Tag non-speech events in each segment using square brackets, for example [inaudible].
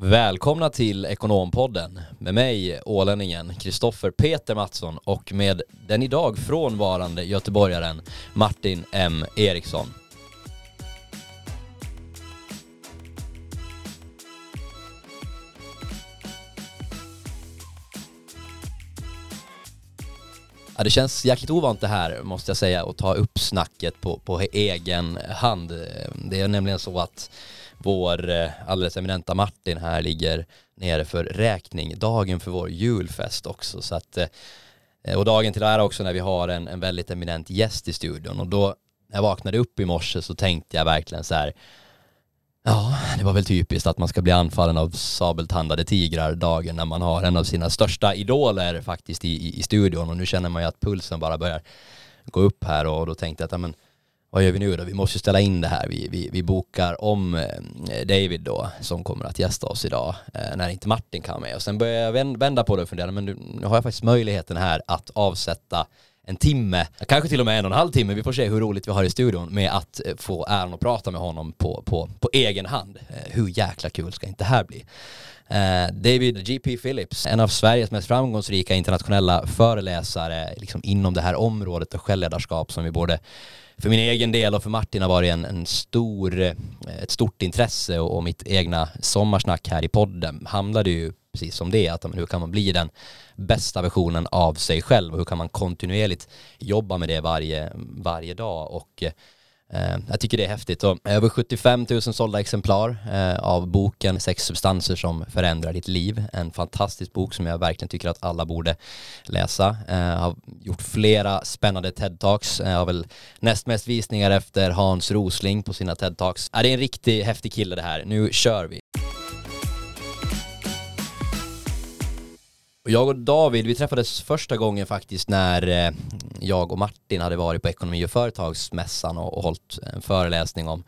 Välkomna till Ekonompodden med mig, ålänningen Kristoffer Peter Mattsson och med den idag frånvarande göteborgaren Martin M Eriksson. Ja, det känns jäkligt ovant det här måste jag säga att ta upp snacket på, på egen hand. Det är nämligen så att vår eh, alldeles eminenta Martin här ligger nere för räkning. Dagen för vår julfest också så att eh, och dagen till ära också när vi har en, en väldigt eminent gäst i studion. Och då när jag vaknade upp i morse så tänkte jag verkligen så här Ja, det var väl typiskt att man ska bli anfallen av sabeltandade tigrar dagen när man har en av sina största idoler faktiskt i, i, i studion. Och nu känner man ju att pulsen bara börjar gå upp här och då tänkte jag att ja, men, vad gör vi nu då? Vi måste ställa in det här. Vi, vi, vi bokar om eh, David då som kommer att gästa oss idag eh, när inte Martin kan med. Och sen börjar jag vända på det och fundera, men nu, nu har jag faktiskt möjligheten här att avsätta en timme, kanske till och med en och en halv timme, vi får se hur roligt vi har i studion med att eh, få äran att prata med honom på, på, på egen hand. Hur jäkla kul ska inte det här bli? David G.P. Phillips, en av Sveriges mest framgångsrika internationella föreläsare liksom inom det här området och självledarskap som vi borde för min egen del och för Martin har varit en, en stor, eh, ett stort intresse och, och mitt egna sommarsnack här i podden handlade ju precis om det, att hur kan man bli den bästa versionen av sig själv och hur kan man kontinuerligt jobba med det varje, varje dag? Och eh, Eh, jag tycker det är häftigt och över 75 000 sålda exemplar eh, av boken Sex substanser som förändrar ditt liv. En fantastisk bok som jag verkligen tycker att alla borde läsa. Jag har gjort flera spännande TED-talks. Jag har väl näst mest visningar efter Hans Rosling på sina TED-talks. Det är en riktigt häftig kille det här. Nu kör vi! Jag och David, vi träffades första gången faktiskt när eh, jag och Martin hade varit på ekonomi och företagsmässan och, och hållit en föreläsning om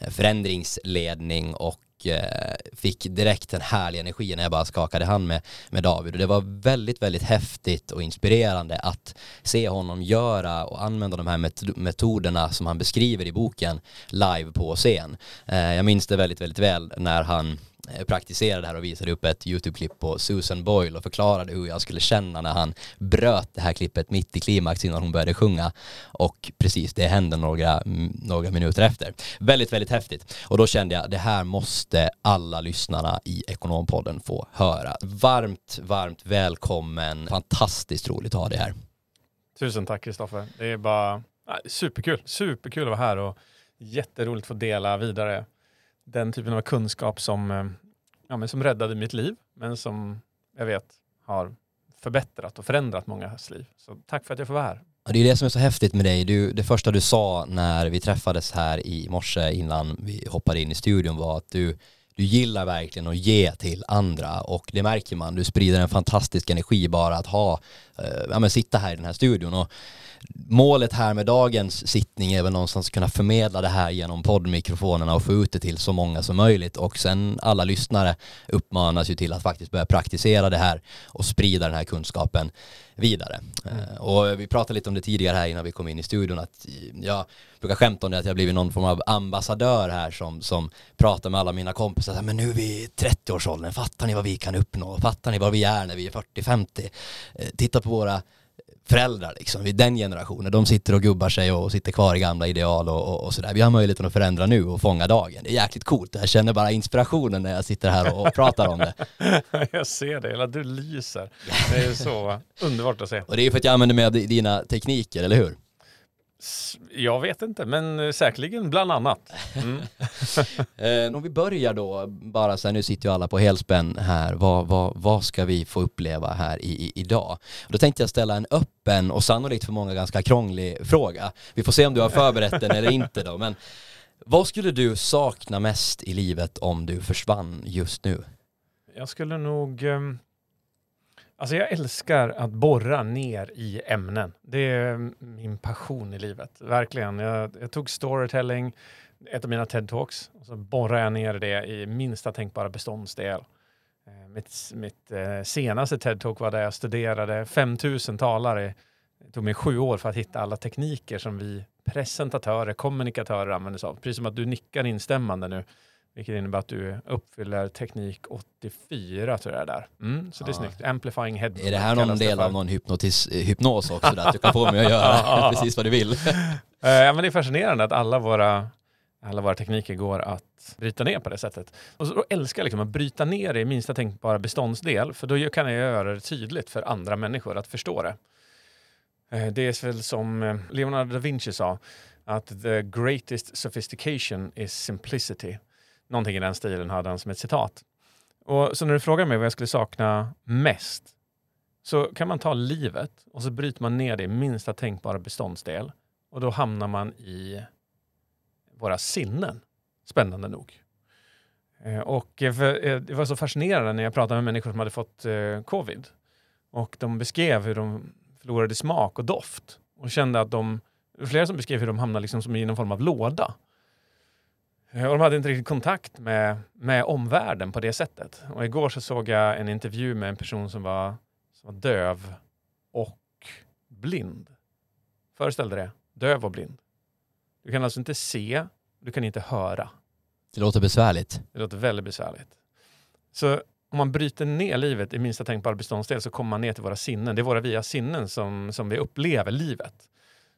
eh, förändringsledning och eh, fick direkt en härlig energi när jag bara skakade hand med, med David och det var väldigt, väldigt häftigt och inspirerande att se honom göra och använda de här metoderna som han beskriver i boken live på scen. Eh, jag minns det väldigt, väldigt väl när han Eh, praktiserade här och visade upp ett YouTube-klipp på Susan Boyle och förklarade hur jag skulle känna när han bröt det här klippet mitt i klimax innan hon började sjunga och precis det hände några, några minuter efter. Väldigt, väldigt häftigt och då kände jag det här måste alla lyssnarna i Ekonompodden få höra. Varmt, varmt välkommen. Fantastiskt roligt att ha dig här. Tusen tack Kristoffer. Det är bara superkul, superkul att vara här och jätteroligt att få dela vidare den typen av kunskap som, eh, ja, men som räddade mitt liv, men som jag vet har förbättrat och förändrat mångas liv. Så tack för att jag får vara här. Det är det som är så häftigt med dig. Du, det första du sa när vi träffades här i morse innan vi hoppade in i studion var att du, du gillar verkligen att ge till andra och det märker man. Du sprider en fantastisk energi bara att ha, eh, ja men sitta här i den här studion och målet här med dagens sittning är väl någonstans att kunna förmedla det här genom poddmikrofonerna och få ut det till så många som möjligt och sen alla lyssnare uppmanas ju till att faktiskt börja praktisera det här och sprida den här kunskapen vidare. Mm. Eh, och vi pratade lite om det tidigare här innan vi kom in i studion att jag brukar skämta om det att jag blivit någon form av ambassadör här som, som pratar med alla mina kompisar men nu är vi i 30-årsåldern, fattar ni vad vi kan uppnå? Fattar ni vad vi är när vi är 40-50? Eh, titta på våra föräldrar liksom, vid den generationen, de sitter och gubbar sig och sitter kvar i gamla ideal och, och, och sådär. Vi har möjligheten att förändra nu och fånga dagen. Det är jäkligt coolt. Jag känner bara inspirationen när jag sitter här och, och pratar om det. [laughs] jag ser det, hela du lyser. Det är så [laughs] underbart att se. Och det är för att jag använder mig av dina tekniker, eller hur? Jag vet inte, men eh, säkerligen bland annat. Mm. [laughs] eh, om vi börjar då, bara så här, nu sitter ju alla på helspänn här, vad, vad, vad ska vi få uppleva här i, i, idag? Då tänkte jag ställa en öppen och sannolikt för många ganska krånglig fråga. Vi får se om du har förberett den eller inte då, men vad skulle du sakna mest i livet om du försvann just nu? Jag skulle nog um Alltså jag älskar att borra ner i ämnen. Det är mm, min passion i livet, verkligen. Jag, jag tog storytelling, ett av mina TED-talks, och så borrade jag ner det i minsta tänkbara beståndsdel. Eh, mitt, mitt eh, senaste TED-talk var där jag studerade 5000 talare. Det tog mig sju år för att hitta alla tekniker som vi presentatörer, kommunikatörer använder sig av. Precis som att du nickar instämmande nu vilket innebär att du uppfyller teknik 84 tror jag där. Mm, så det är Ja. snyggt. Amplifying head Är det här någon del för. av någon hypnotis, hypnos också? Där, att du kan få mig att göra [laughs] precis vad du vill? [laughs] Eh, Ja, men det är fascinerande att alla våra, alla våra tekniker går att bryta ner på det sättet. Och så älskar jag liksom att bryta ner det i minsta tänkbara beståndsdel, för då kan jag göra det tydligt för andra människor att förstå det. Eh, Det är väl som eh, Leonardo da Vinci sa, att the greatest sophistication is simplicity. Någonting i den stilen hade han som ett citat. Och så när du frågar mig vad jag skulle sakna mest, så kan man ta livet och så bryter man ner det i minsta tänkbara beståndsdel. Och då hamnar man i våra sinnen, spännande nog. Eh, och eh, eh, det var så fascinerande när jag pratade med människor som hade fått covid. Och de beskrev hur de förlorade smak och doft. Och kände att de, det var flera som beskrev hur de hamnade liksom som i någon form av låda. Eh, Och de hade inte riktigt kontakt med, med omvärlden på det sättet. Och igår så såg jag en intervju med en person som var, som var döv och blind. Föreställ dig det, döv och blind. Du kan alltså inte se, du kan inte höra. Det låter besvärligt. Det låter väldigt besvärligt. Så om man bryter ner livet i minsta tänkbara beståndsdel så kommer man ner till våra sinnen. Det är våra via sinnen som, som vi upplever livet.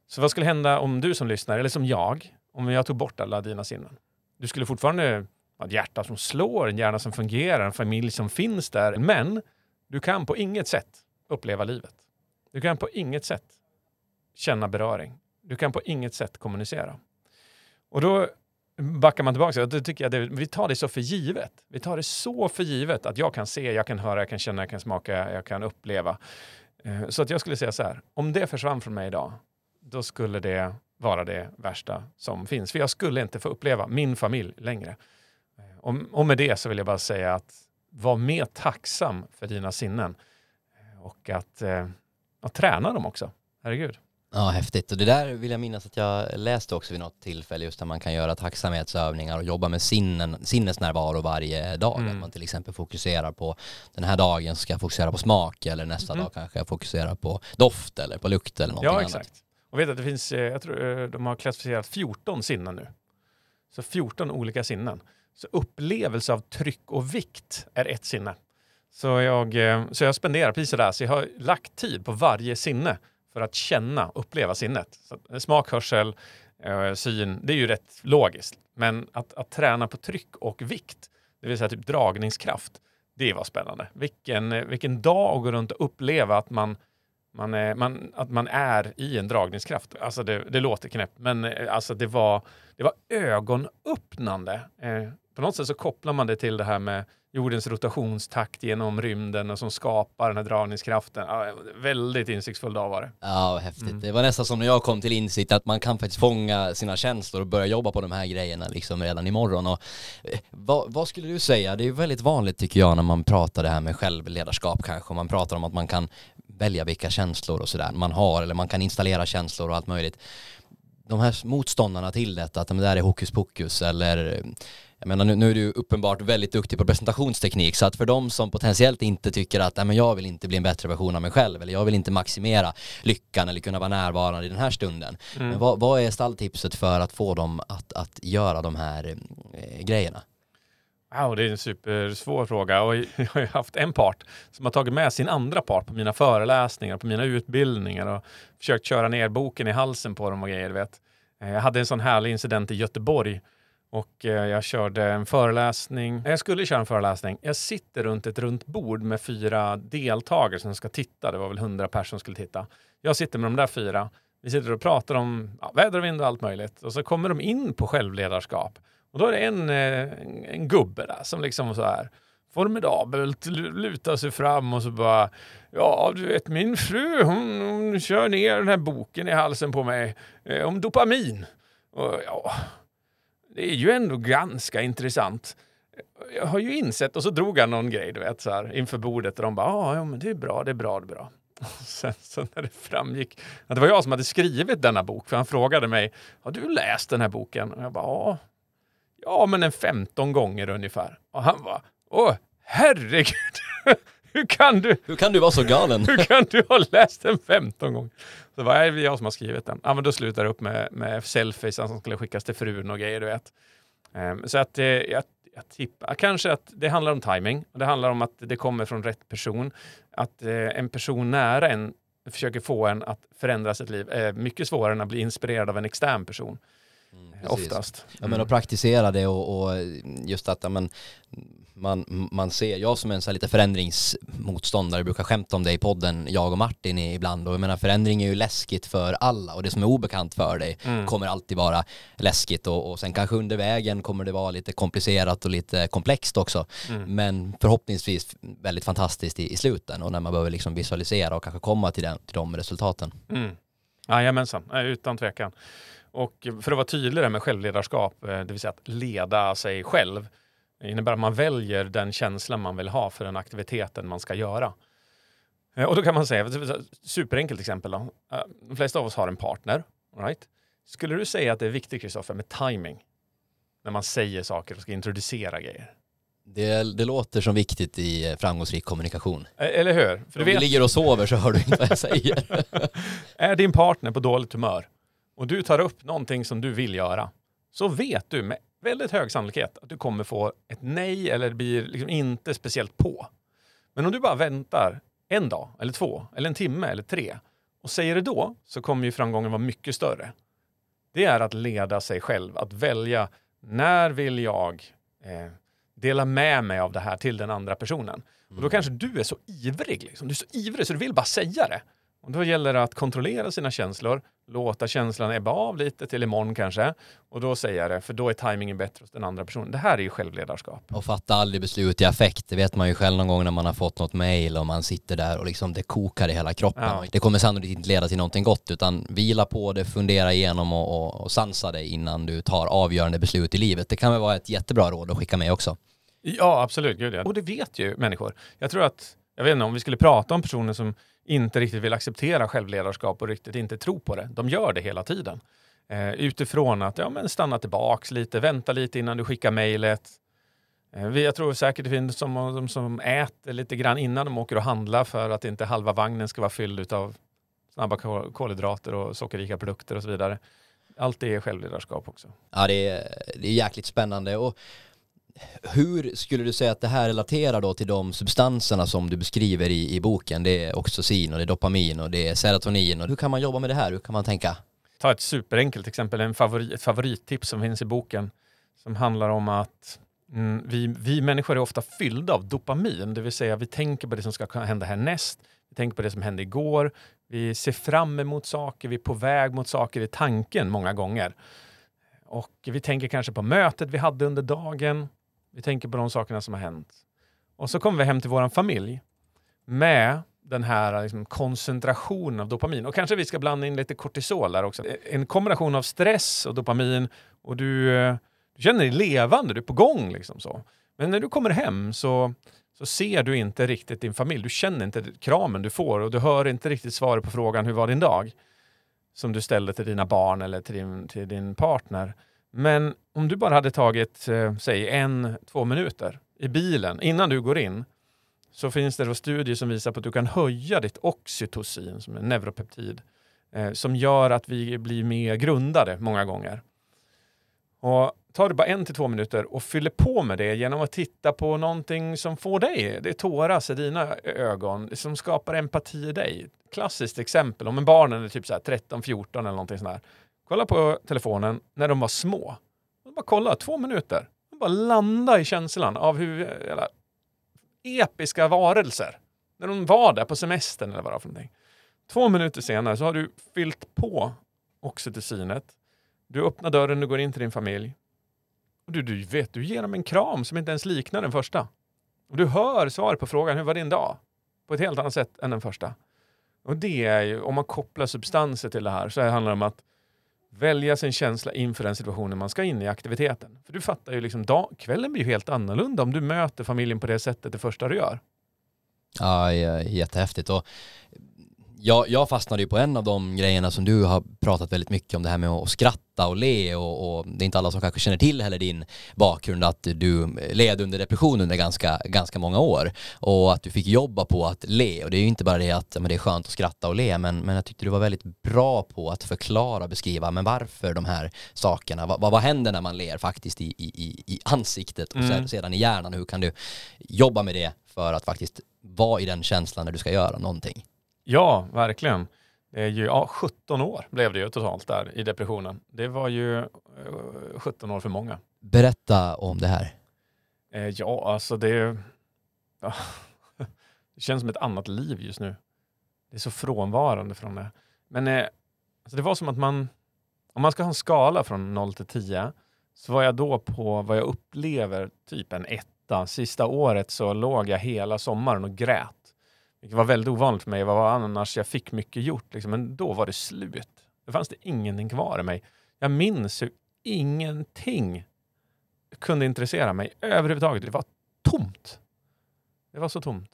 Så vad skulle hända om du som lyssnar, eller som jag, om jag tog bort alla dina sinnen? Du skulle fortfarande ha ett hjärta som slår, en hjärna som fungerar, en familj som finns där. Men du kan på inget sätt uppleva livet. Du kan på inget sätt känna beröring. Du kan på inget sätt kommunicera. Och då backar man tillbaka, då tycker jag det, vi tar det så för givet. Vi tar det så för givet att jag kan se, jag kan höra, jag kan känna, jag kan smaka, jag kan uppleva. Eh, så att jag skulle säga så här, om det försvann från mig idag, då skulle det vara det värsta som finns. För jag skulle inte få uppleva min familj längre. Eh, Och, och med det så vill jag bara säga att var mer tacksam för dina sinnen Eh, och att, eh, att träna dem också. Herregud. Ja, häftigt. Och det där vill jag minnas att jag läste också vid något tillfälle, just där man kan göra tacksamhetsövningar och jobba med sinnen, sinnesnärvaro varje dag. Mm. Att man till exempel fokuserar på den här dagen ska jag fokusera på smak eller nästa Mm. dag kanske jag fokuserar på doft eller på lukt eller någonting Ja, annat. exakt. Jag vet att det finns, eh, jag tror eh, de har klassificerat 14 sinnen nu. Så 14 olika sinnen. Så upplevelse av tryck och vikt är ett sinne. Så jag, eh, så jag spenderar precis sådär, så jag har lagt tid på varje sinne för att känna, och uppleva sinnet. Så smak, hörsel, syn, det är ju rätt logiskt. Men att, att träna på tryck och vikt, det vill säga typ dragningskraft, det var spännande. Vilken, vilken dag att gå runt och uppleva att man man är, man, att man är i en dragningskraft. Alltså det, det låter knäppt, men eh, alltså det, var, det var ögonöppnande. Eh, på något sätt så kopplar man det till det här med jordens rotationstakt genom rymden och som skapar den här dragningskraften. Ja, väldigt insiktsfull dag var det. Ja, häftigt. Mm. Det var nästan som när jag kom till insikt att man kan faktiskt fånga sina känslor och börja jobba på de här grejerna liksom redan imorgon. Och, eh, vad, vad skulle du säga? Det är ju väldigt vanligt tycker jag när man pratar det här med självledarskap kanske. Man pratar om att man kan välja vilka känslor och sådär man har eller man kan installera känslor och allt möjligt. De här motståndarna till detta, att det där är hokus pokus eller jag menar nu, nu är du uppenbart väldigt duktig på presentationsteknik så att för de som potentiellt inte tycker att Nej, men jag vill inte bli en bättre version av mig själv eller jag vill inte maximera lyckan eller kunna vara närvarande i den här stunden. Mm. Men vad, vad är stalltipset för att få dem att, att göra de här eh, grejerna? Wow, det är en supersvår fråga och jag har ju haft en part som har tagit med sin andra part på mina föreläsningar, på mina utbildningar och försökt köra ner boken i halsen på dem och grejer. Vet. Eh, jag hade en sån härlig incident i Göteborg och eh, jag körde en föreläsning. Jag skulle köra en föreläsning. Jag sitter runt ett runt bord med fyra deltagare som ska titta. Det var väl hundra personer som skulle titta. Jag sitter med de där fyra. Vi sitter och pratar om ja, väder och vind och allt möjligt. Och så kommer de in på självledarskap. Och då är det eh, en, en, gubbe där som liksom så här formidabelt lutar sig fram och så bara Ja, du vet min fru hon, hon kör ner den här boken i halsen på mig eh, om dopamin. Och ja, det är ju ändå ganska intressant. Jag har ju insett, och så drog han någon grej du vet så här inför bordet och de bara "Ja, ja men det är bra, det är bra, det är bra. Och [laughs] sen så när det framgick att det var jag som hade skrivit denna bok, för han frågade mig Har du läst den här boken? Och jag bara ja, ja men en 15 gånger ungefär. Och han bara Åh, herregud! [laughs] Hur kan du, Hur kan du vara så galen? [laughs] hur kan du ha läst den 15 gånger? Så var det jag som har skrivit den. Ja, men då slutade det upp med, med selfies som skulle skickas till frun och grejer, du vet. Ehm, så att eh, jag, jag tippar kanske att det handlar om timing. Det handlar om att det kommer från rätt person. Att eh, en person nära en försöker få en att förändra sitt liv är mycket svårare än att bli inspirerad av en extern person. Mm, Eh, precis. Oftast. Ja men att praktisera det och, och just att ja, men, man, man ser, jag som är en så här lite förändringsmotståndare brukar skämta om det i podden, jag och Martin ibland och jag menar förändring är ju läskigt för alla och det som är obekant för dig Mm. kommer alltid vara läskigt och, och sen kanske under vägen kommer det vara lite komplicerat och lite komplext också Mm. men förhoppningsvis väldigt fantastiskt i, i sluten och när man behöver liksom visualisera och kanske komma till, den, till de resultaten. Mm. Jajamensan, utan tvekan. Och för att vara tydligare med självledarskap, eh, det vill säga att leda sig själv, innebär att man väljer den känslan man vill ha för den aktiviteten man ska göra. Eh, Och då kan man säga, superenkelt exempel då. Eh, De flesta av oss har en partner, right? Skulle du säga att det är viktigt, Kristoffer, med timing? När man säger saker och ska introducera grejer. Det, det låter som viktigt i framgångsrik kommunikation. Eller hur? För Om du du vet, ligger och sover så hör du inte vad jag säger. [laughs] är din partner på dåligt humör och du tar upp någonting som du vill göra, så vet du med väldigt hög sannolikhet att du kommer få ett nej eller blir liksom inte speciellt på. Men om du bara väntar en dag, eller två, eller en timme, eller tre och säger det då, så kommer ju framgången vara mycket större. Det är att leda sig själv, att välja när vill jag eh, dela med mig av det här till den andra personen. Och då kanske du är så ivrig, liksom. du är så ivrig så du vill bara säga det. Och då gäller det att kontrollera sina känslor, låta känslan ebba av lite till imorgon kanske. Och då säga det, för då är tajmingen bättre hos den andra personen. Det här är ju självledarskap. Och fatta aldrig beslut i affekt. Det vet man ju själv någon gång när man har fått något mail och man sitter där och liksom det kokar i hela kroppen. Ja. Det kommer sannolikt inte leda till någonting gott utan vila på det, fundera igenom och, och, och sansa dig innan du tar avgörande beslut i livet. Det kan väl vara ett jättebra råd att skicka med också. Ja, absolut. Gud, ja. Och det vet ju människor. Jag tror att, jag vet inte, om vi skulle prata om personer som inte riktigt vill acceptera självledarskap och riktigt inte tro på det. De gör det hela tiden. Eh, utifrån att ja, men stanna tillbaks lite, vänta lite innan du skickar mejlet. Eh, jag tror säkert det finns som, de som äter lite grann innan de åker och handlar för att inte halva vagnen ska vara fylld av snabba kol- kolhydrater och sockerrika produkter och så vidare. Allt det är självledarskap också. Ja, det är, det är jäkligt spännande. Och hur skulle du säga att det här relaterar då till de substanserna som du beskriver i, i boken? Det är oxytocin och det är dopamin och det är serotonin. Och hur kan man jobba med det här? Hur kan man tänka? ta ett superenkelt exempel, en favori, ett favorittips som finns i boken som handlar om att mm, vi, vi människor är ofta fyllda av dopamin, det vill säga vi tänker på det som ska hända härnäst, vi tänker på det som hände igår, vi ser fram emot saker, vi är på väg mot saker i tanken många gånger. Och vi tänker kanske på mötet vi hade under dagen, vi tänker på de sakerna som har hänt. Och så kommer vi hem till vår familj med den här liksom, koncentrationen av dopamin. Och kanske vi ska blanda in lite kortisol där också. Eh, en kombination av stress och dopamin och du, eh, du känner dig levande, du är på gång. Liksom så. Men när du kommer hem så, så ser du inte riktigt din familj. Du känner inte kramen du får och du hör inte riktigt svaret på frågan hur var din dag? Som du ställde till dina barn eller till din, till din partner. Men om du bara hade tagit, eh, säg en, två minuter i bilen innan du går in så finns det då studier som visar på att du kan höja ditt oxytocin, som är en neuropeptid, eh, som gör att vi blir mer grundade många gånger. Och tar du bara en till två minuter och fyller på med det genom att titta på någonting som får dig, det tåras i dina ögon, som skapar empati i dig. Klassiskt exempel, om en barnen är typ 13-14 eller någonting sånt där. Kolla på telefonen när de var små. Bara kolla, två minuter. Bara landa i känslan av hur eller, episka varelser. När de var där på semestern eller vad det var för någonting. Två minuter senare så har du fyllt på oxytocinet. Du öppnar dörren, du går in till din familj. Och du, du vet, du ger dem en kram som inte ens liknar den första. Och du hör svaret på frågan, hur var din dag? På ett helt annat sätt än den första. Och det är ju, om man kopplar substanser till det här, så handlar det om att välja sin känsla inför den situationen man ska in i aktiviteten. För du fattar ju liksom, dag, kvällen blir ju helt annorlunda om du möter familjen på det sättet det första du gör. Ja, jättehäftigt. Och jag, jag fastnade ju på en av de grejerna som du har pratat väldigt mycket om, det här med att skratta och le och, och det är inte alla som kanske känner till heller din bakgrund, att du led under depression under ganska, ganska många år och att du fick jobba på att le och det är ju inte bara det att men det är skönt att skratta och le men, men jag tyckte du var väldigt bra på att förklara och beskriva men varför de här sakerna, vad, vad händer när man ler faktiskt i, i, i ansiktet och mm. sedan i hjärnan, hur kan du jobba med det för att faktiskt vara i den känslan när du ska göra någonting? Ja, verkligen. Det är ju, ja, 17 år blev det ju totalt där i depressionen. Det var ju eh, 17 år för många. Berätta om det här. Eh, ja, alltså det, ja, [laughs] det känns som ett annat liv just nu. Det är så frånvarande från det. Men eh, alltså det var som att man, om man ska ha en skala från 0 till 10, så var jag då på vad jag upplever typ en etta. Sista året så låg jag hela sommaren och grät vilket var väldigt ovanligt för mig. Vad var annars? Jag fick mycket gjort, liksom. men då var det slut. Då fanns det ingenting kvar i mig. Jag minns hur ingenting kunde intressera mig överhuvudtaget. Det var tomt. Det var så tomt.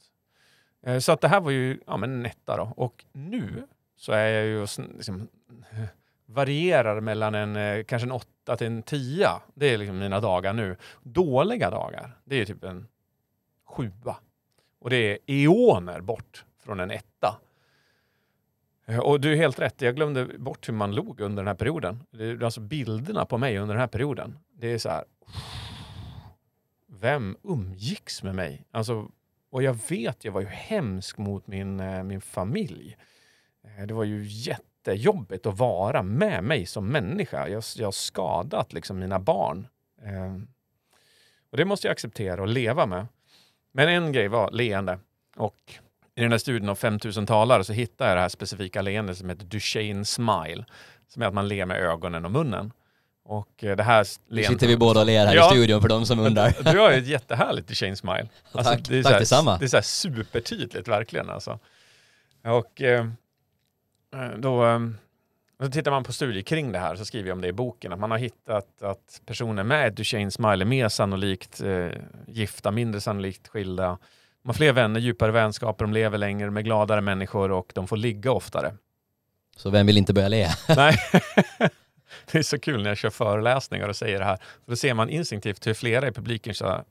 Eh, så att det här var ju ja, men etta. då. Och nu så är jag ju liksom, [laughs] varierar mellan en eh, kanske en åtta till en tia. Det är liksom mina dagar nu. Dåliga dagar, det är typ en sjua. Och det är eoner bort från en etta. Eh, och du är helt rätt, jag glömde bort hur man log under den här perioden. alltså bilderna på mig under den här perioden. Det är så här. Vem umgicks med mig? Alltså, och jag vet, jag var ju hemsk mot min, eh, min familj. Eh, det var ju jättejobbigt att vara med mig som människa. Jag, jag har skadat liksom mina barn. Och det måste jag acceptera och leva med. Men en grej var leende. Och i den här studien av 5000 talare så hittade jag det här specifika leendet som heter Duchenne smile. Som är att man ler med ögonen och munnen. Och eh, det här Nu sitter vi båda och ler här ja, i studion för de som undrar. Du har ju ett jättehärligt Duchenne smile. [laughs] Alltså, tack, det är tack här, detsamma. Det är så här supertydligt verkligen alltså. Och eh, då eh, så tittar man på studier kring det här, så skriver jag om det i boken, att man har hittat att personer med Duchenne smile är mer sannolikt eh, gifta, mindre sannolikt skilda. De har fler vänner, djupare vänskaper, de lever längre med gladare människor och de får ligga oftare. Så vem vill inte börja le? [laughs] Nej. det är så kul när jag kör föreläsningar och säger det här. För då ser man instinktivt hur flera i publiken så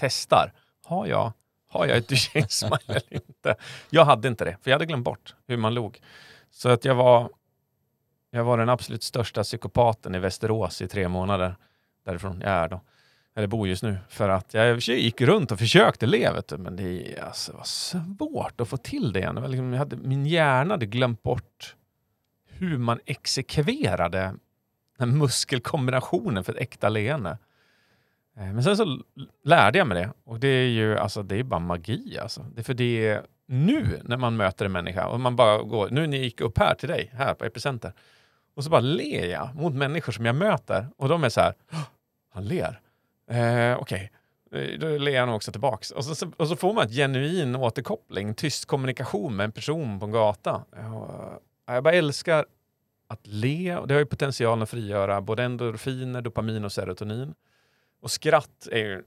testar. Har jag, har jag ett Duchenne smile eller inte? Jag hade inte det, för jag hade glömt bort hur man log. Så att jag var jag var den absolut största psykopaten i Västerås i tre månader därifrån jag är då. Eller bor just nu. För att jag gick runt och försökte leva, men det alltså, var svårt att få till det igen. Liksom, jag hade, min hjärna hade glömt bort hur man exekverade den muskelkombinationen för ett äkta leende. Eh, men sen så lärde jag mig det och det är ju alltså, det är bara magi. Alltså. Det är för det är nu när man möter en människa och man bara går, nu när jag gick upp här till dig, här på Epicenter, och så bara ler jag mot människor som jag möter och de är så här, han ler. Eh, Okej, okay. Då ler jag nog också tillbaks. Och så, och så får man ett genuin återkoppling, tyst kommunikation med en person på en gata. Eh, jag bara älskar att le och det har ju potentialen att frigöra både endorfiner, dopamin och serotonin. Och skratt är ju,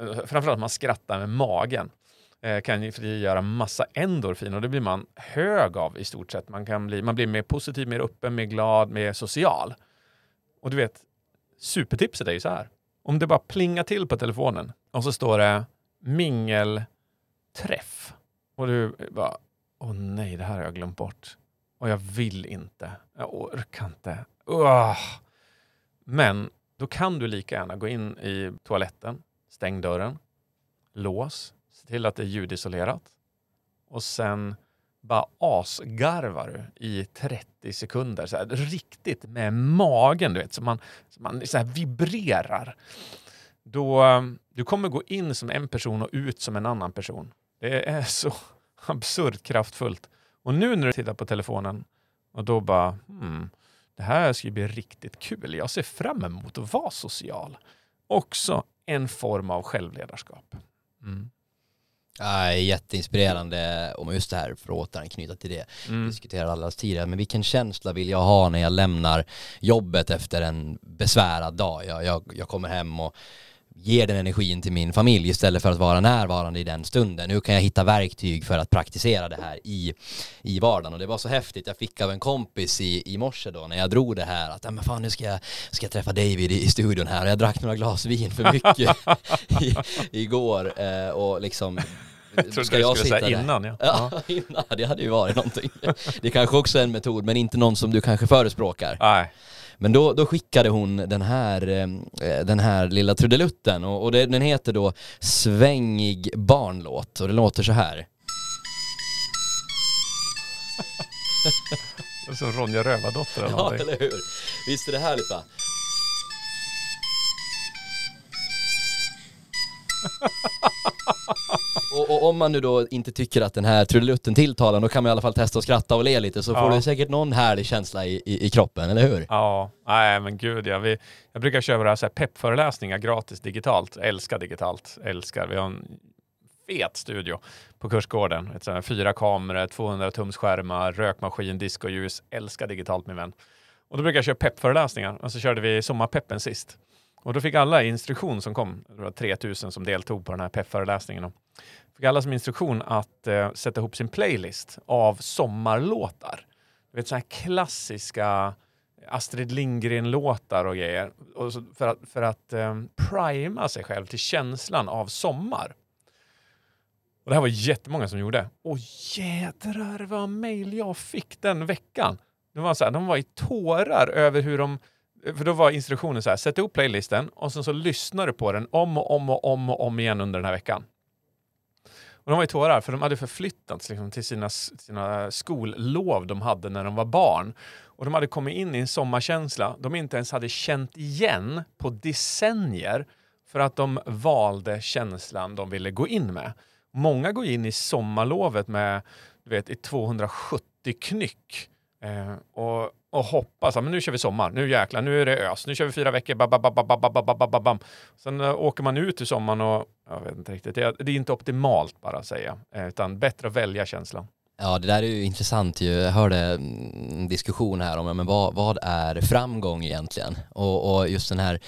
eh, framförallt att man skrattar med magen Eh, kan ju frigöra massa endorfin och det blir man hög av i stort sett. Man, kan bli, man blir mer positiv, mer öppen, mer glad, mer social. Och du vet, supertipset är ju så här. Om det bara plingar till på telefonen och så står det mingelträff och du bara, åh nej, det här har jag glömt bort. Och jag vill inte. Jag orkar inte. Uah. Men då kan du lika gärna gå in i toaletten, stäng dörren, lås, Se till att det är ljudisolerat. Och sen bara asgarvar du i 30 sekunder. Så här, riktigt med magen, du vet, så man, så man så vibrerar. Då, eh, du kommer gå in som en person och ut som en annan person. Det är [laughs] så absurt kraftfullt. Och nu när du tittar på telefonen och då bara, hmm, det här ska bli riktigt kul. Jag ser fram emot att vara social. Också en form av självledarskap. Mm. Ja, jätteinspirerande om just det här, för att återanknyta till det, mm. diskuterade alldeles tidigare, men vilken känsla vill jag ha när jag lämnar jobbet efter en besvärad dag? Jag, jag, jag kommer hem och ger den energin till min familj istället för att vara närvarande i den stunden. Hur kan jag hitta verktyg för att praktisera det här i, i vardagen? Och det var så häftigt. Jag fick av en kompis i, i morse då när jag drog det här att men fan, nu ska jag, ska jag träffa David i, i studion här och jag drack några glas vin för mycket [laughs] [laughs] i, igår eh, och liksom jag trodde ska jag du skulle säga innan ja. ja. [laughs] innan, det hade ju varit någonting. Det är kanske också är en metod men inte någon som du kanske förespråkar. Nej. Men då, då skickade hon den här, eh, den här lilla trudelutten och, och det, den heter då Svängig barnlåt och det låter så här. [laughs] Som Ronja Rövardotter eller Ja, eller hur? Visst är det härligt va? [laughs] och, och, om man nu då inte tycker att den här trudelutten tilltalar, då kan man i alla fall testa att skratta och le lite så ja. får du säkert någon härlig känsla i, i, i, kroppen, eller hur? Ja, nej men gud ja. Vi, jag brukar köra så här peppföreläsningar gratis digitalt. älskar digitalt, älskar. Vi har en fet studio på Kursgården. Ett här, fyra kameror, 200 tums skärmar, rökmaskin, discoljus. Älskar digitalt min vän. Och då brukar jag köra peppföreläsningar och så körde vi sommarpeppen sist. Och då fick alla instruktion som kom, det var 3000 som deltog på den här peppföreläsningen fick alla som instruktion att eh, sätta ihop sin playlist av sommarlåtar. Du vet sådana här klassiska Astrid Lindgren-låtar och grejer. Och för att, för att eh, prima sig själv till känslan av sommar. Och det här var jättemånga som gjorde. Och jädrar vad mejl jag fick den veckan. De var så här, de var i tårar över hur de för då var instruktionen så här, sätt ihop playlisten och sen så lyssnar du på den om och om och om och om igen under den här veckan. Och de var i tårar för de hade förflyttats liksom, till sina, sina skollov de hade när de var barn. Och de hade kommit in i en sommarkänsla de inte ens hade känt igen på decennier för att de valde känslan de ville gå in med. Många går in i sommarlovet med du vet, i 270 knyck. Eh, och och hoppas att nu kör vi sommar, nu jäklar, nu är det ös, nu kör vi fyra veckor, bam, bam, bam, bam, bam, Sen åker man ut i sommaren och, jag vet inte riktigt, det är, det är inte optimalt bara att säga, eh, utan bättre att välja känslan. Ja, det där är ju intressant ju. Jag hörde en diskussion här om men vad, vad är framgång egentligen? Och, och just den här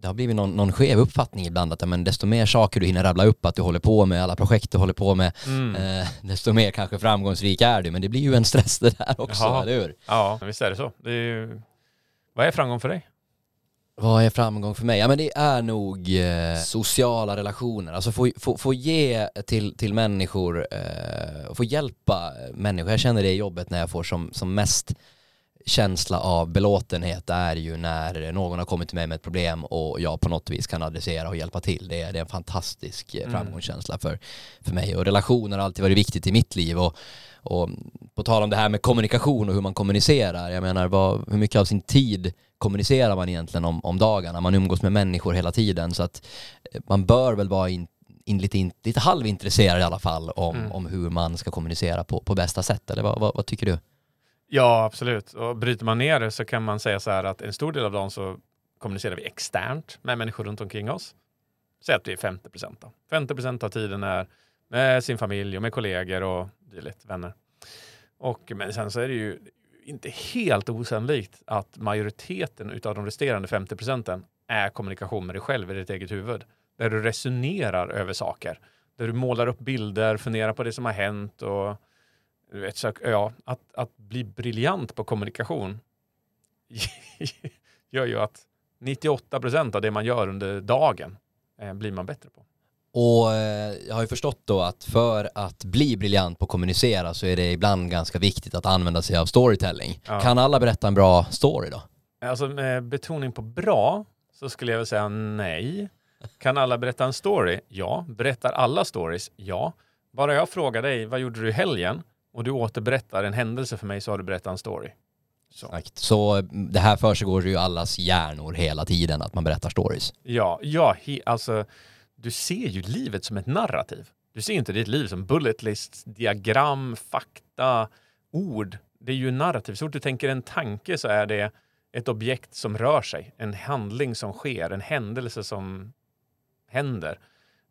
det har blivit någon, någon skev uppfattning ibland att men desto mer saker du hinner rabbla upp att du håller på med, alla projekt du håller på med, mm. eh, desto mer kanske framgångsrik är du. Men det blir ju en stress det där också, Jaha. eller hur? Ja, visst är det så. Det är ju... Vad är framgång för dig? Vad är framgång för mig? Ja men det är nog eh, sociala relationer, alltså få, få, få ge till, till människor, eh, få hjälpa människor. Jag känner det i jobbet när jag får som, som mest känsla av belåtenhet är ju när någon har kommit till mig med ett problem och jag på något vis kan adressera och hjälpa till. Det är, det är en fantastisk eh, mm. framgångskänsla för, för mig och relationer har alltid varit viktigt i mitt liv och, och på tal om det här med kommunikation och hur man kommunicerar, jag menar vad, hur mycket av sin tid kommunicerar man egentligen om, om dagarna? Man umgås med människor hela tiden så att eh, man bör väl vara in, in lite, in, lite halvintresserad i alla fall om, mm. om hur man ska kommunicera på, på bästa sätt, eller vad, vad, vad tycker du? Ja, absolut. Och bryter man ner det så kan man säga så här att en stor del av dem så kommunicerar vi externt med människor runt omkring oss. Säg att det är 50 procent. 50 procent av tiden är med sin familj och med kollegor och dylikt, vänner. Och, men sen så är det ju inte helt osannolikt att majoriteten av de resterande 50 procenten är kommunikation med dig själv i ditt eget huvud. Där du resonerar över saker. Där du målar upp bilder, funderar på det som har hänt och du vet, så, ja, att, att bli briljant på kommunikation [laughs] gör ju att 98 procent av det man gör under dagen eh, blir man bättre på. Och eh, jag har ju förstått då att för att bli briljant på att kommunicera så är det ibland ganska viktigt att använda sig av storytelling. Ja. Kan alla berätta en bra story då? Alltså med betoning på bra så skulle jag väl säga nej. Kan alla berätta en story? Ja. Berättar alla stories? Ja. Bara jag frågar dig, vad gjorde du i helgen? Och du återberättar en händelse för mig så har du berättat en story. Så, Exakt. så det här försiggår ju allas hjärnor hela tiden, att man berättar stories. Ja, ja he, alltså du ser ju livet som ett narrativ. Du ser inte ditt liv som bullet list, diagram, fakta, ord. Det är ju narrativ. Så fort du tänker en tanke så är det ett objekt som rör sig, en handling som sker, en händelse som händer.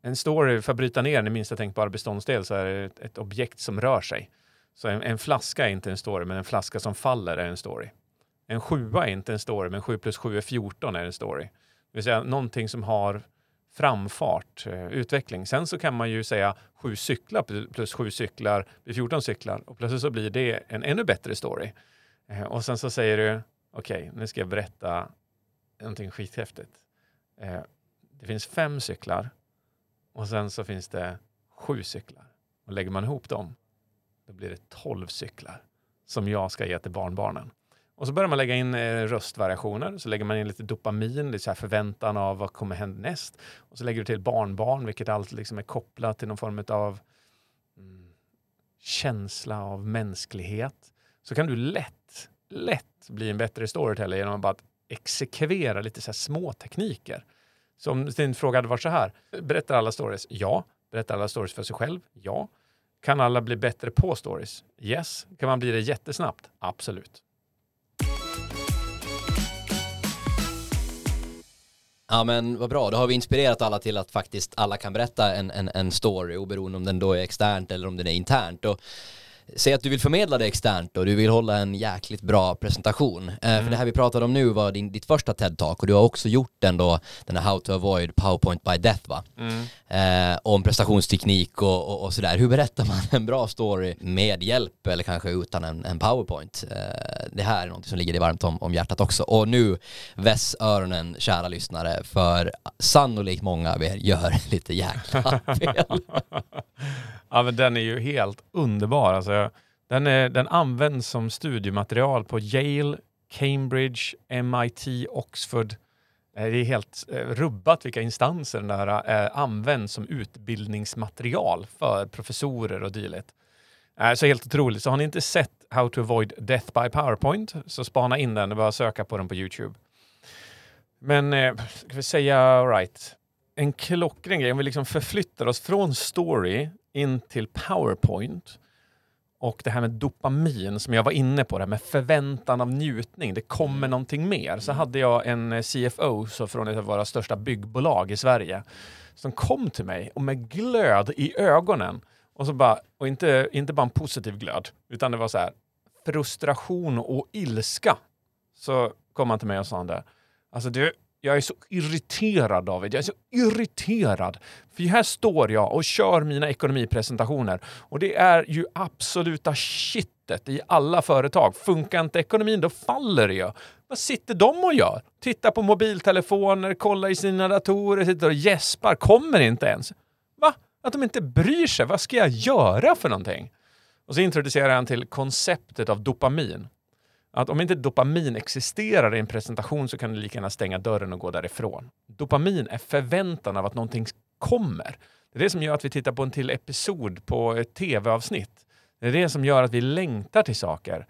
En story, för att bryta ner den i minsta tänkbara beståndsdel, så är det ett objekt som rör sig. Så en, en, flaska är inte en story, men en flaska som faller är en story. En sjua är inte en story, men 7 plus 7 är 14 är en story. Det vill säga någonting som har framfart, eh, utveckling. Sen så kan man ju säga sju cyklar plus sju cyklar blir 14 cyklar och plötsligt så blir det en ännu bättre story. Eh, och sen så säger du, okej, okay, nu ska jag berätta någonting skithäftigt. Eh, det finns fem cyklar och sen så finns det sju cyklar. Och lägger man ihop dem, då blir det tolv cyklar som jag ska ge till barnbarnen. Och så börjar man lägga in eh, röstvariationer, så lägger man in lite dopamin, lite så förväntan av vad kommer hända näst. Och så lägger du till barnbarn, vilket alltid liksom är kopplat till någon form av mm, känsla av mänsklighet. Så kan du lätt, lätt bli en bättre storyteller genom att bara exekvera lite så små tekniker. Så om din fråga hade varit så här, berättar alla stories? Ja. Berättar alla stories för sig själv? Ja. Kan alla bli bättre på stories? Yes. Kan man bli det jättesnabbt? Absolut. Ja men vad bra, då har vi inspirerat alla till att faktiskt alla kan berätta en, en, en story oberoende om den då är externt eller om den är internt. Och säg att du vill förmedla det externt och du vill hålla en jäkligt bra presentation. Mm. För det här vi pratade om nu var din, ditt första TED-talk och du har också gjort den då, den här How to avoid PowerPoint by death va? Mm. Eh, om prestationsteknik och, och, och, sådär. Hur berättar man en bra story med hjälp eller kanske utan en, en PowerPoint? Eh, det här är något som ligger dig varmt om, om hjärtat också. Och nu väss öronen kära lyssnare för sannolikt många av er gör [laughs] lite jäkla [laughs] fel. Ja, men den är ju helt underbar. Alltså, den, är, den används som studiematerial på Yale, Cambridge, MIT, Oxford. Eh, det är helt eh, rubbat vilka instanser den där eh, används som utbildningsmaterial för professorer och dylikt. Så helt otroligt. Så har ni inte sett How to avoid death by PowerPoint så spana in den och bara söka på den på Youtube. Men ska vi säga right. En klockren grej, om vi liksom förflyttar oss från story in till PowerPoint och det här med dopamin som jag var inne på, det här med förväntan av njutning, det kommer mm. någonting mer. Så mm. hade jag en eh, CFO så från ett av våra största byggbolag i Sverige som kom till mig och med glöd i ögonen och så bara, och inte, inte bara en positiv glöd, utan det var så här frustration och ilska. Så kom han till mig och sa han det. Alltså du, jag är så irriterad David, jag är så irriterad. För här står jag och kör mina ekonomipresentationer och det är ju absoluta shitet i alla företag. Funkar inte ekonomin, då faller det ju. Vad sitter de och gör? Tittar på mobiltelefoner, kollar i sina datorer, sitter och gäspar, kommer inte ens. Va? Att de inte bryr sig? Vad ska jag göra för någonting? Och så introducerar han till konceptet av dopamin. Att om inte dopamin existerar i en presentation så kan du lika gärna stänga dörren och gå därifrån. Dopamin är förväntan av att någonting kommer. Det är det som gör att vi tittar på en till episod på ett tv-avsnitt. Det är det som gör att vi längtar till saker.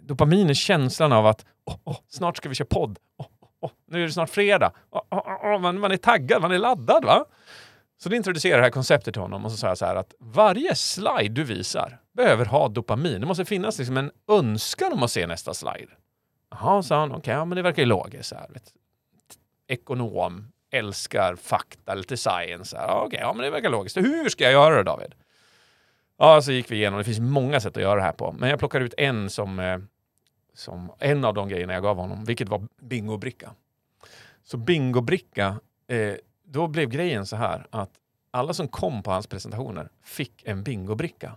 Dopamin är känslan av att oh, oh, snart ska vi köra podd. Oh, oh, nu är det snart fredag. Man, man är taggad, man är laddad. va? Så då introducerar det här konceptet till honom och så sa jag så här att varje slide du visar behöver ha dopamin. Det måste finnas liksom en önskan om att se nästa slide. Jaha, sa han. Okej, okay, ja, men det verkar ju logiskt. Så här, vet. Ekonom, älskar fakta, lite science. Okej, okay, ja, men det verkar logiskt. Hur ska jag göra det, David? Ja, så gick vi igenom. Det finns många sätt att göra det här på. Men jag plockade ut en som, eh, som en av de grejerna jag gav honom, vilket var bingobricka. Så bingobricka eh, då blev grejen så här att alla som kom på hans presentationer fick en bingobricka.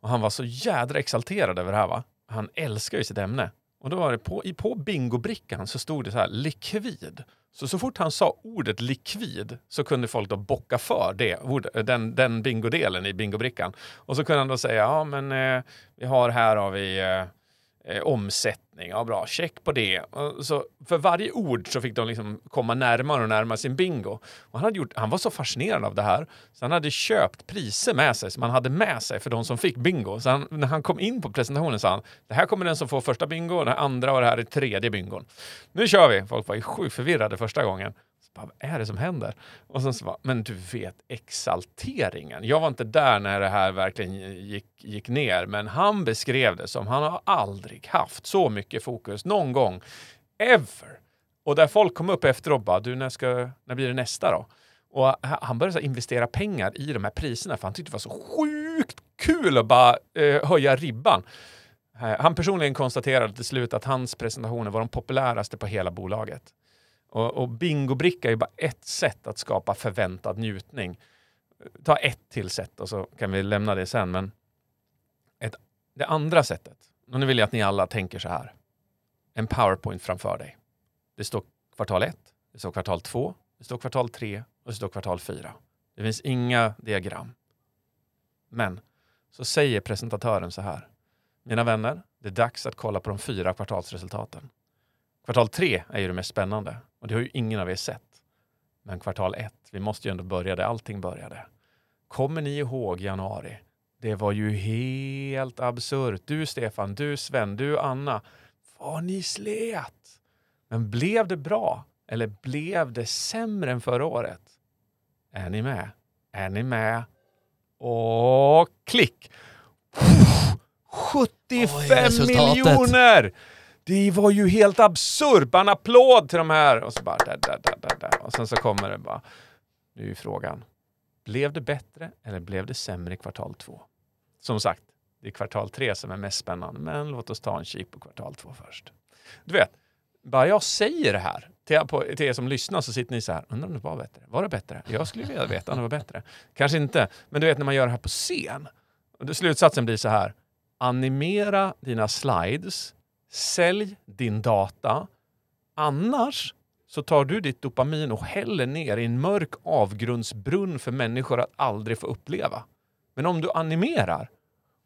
Och han var så jädra exalterad över det här. Va? Han älskar ju sitt ämne. Och då var det på, på bingobrickan så stod det så här likvid. Så så fort han sa ordet likvid så kunde folk då bocka för det, den, den bingodelen i bingobrickan. Och så kunde han då säga, ja men eh, vi har här har vi eh, eh, uppfattning. Ja, bra, check på det. så för varje ord så fick de liksom komma närmare och närmare sin bingo. Och han, hade gjort, han var så fascinerad av det här så han hade köpt priser med sig som han hade med sig för de som fick bingo. Så han, när han kom in på presentationen sa han det här kommer den som får första bingo, den andra och det här är tredje bingon. Nu kör vi! Folk var ju sjukt förvirrade första gången. Vad är det som händer? Och sen så bara, men du vet exalteringen. Jag var inte där när det här verkligen gick, gick ner, men han beskrev det som han har aldrig haft så mycket fokus någon gång, ever. Och där folk kom upp efteråt bara, du när, ska, när blir det nästa då? Och han började investera pengar i de här priserna för han tyckte det var så sjukt kul att bara eh, höja ribban. Eh, han personligen konstaterade till slut att hans presentationer var de populäraste på hela bolaget. Och, och bingobricka är ju bara ett sätt att skapa förväntad njutning. Ta ett till sätt och så kan vi lämna det sen. Men ett, det andra sättet, och nu vill jag att ni alla tänker så här. En powerpoint framför dig. Det står kvartal 1, det står kvartal 2, det står kvartal 3 och det står kvartal 4. Det finns inga diagram. Men så säger presentatören så här. Mina vänner, det är dags att kolla på de fyra kvartalsresultaten. Kvartal tre är ju det mest spännande och det har ju ingen av er sett. Men kvartal ett, vi måste ju ändå börja där allting började. Kommer ni ihåg januari? Det var ju helt absurt. Du Stefan, du Sven, du Anna. Vad ni slet! Men blev det bra? Eller blev det sämre än förra året? Är ni med? Är ni med? Och klick! 75 Oj, miljoner! Det var ju helt absurt! Bara en applåd till de här! Och så bara där, där, där, där, där. Och sen så kommer det bara. Nu är ju frågan. Blev det bättre eller blev det sämre i kvartal två? Som sagt, det är kvartal tre som är mest spännande. Men låt oss ta en kik på kvartal två först. Du vet, bara jag säger det här till, på, till er som lyssnar så sitter ni så här, undrar om det var bättre? Var det bättre? Jag skulle vilja veta om det var bättre. Kanske inte, men du vet när man gör det här på scen. Och slutsatsen blir så här, animera dina slides, sälj din data, annars så tar du ditt dopamin och häller ner i en mörk avgrundsbrunn för människor att aldrig få uppleva. Men om du animerar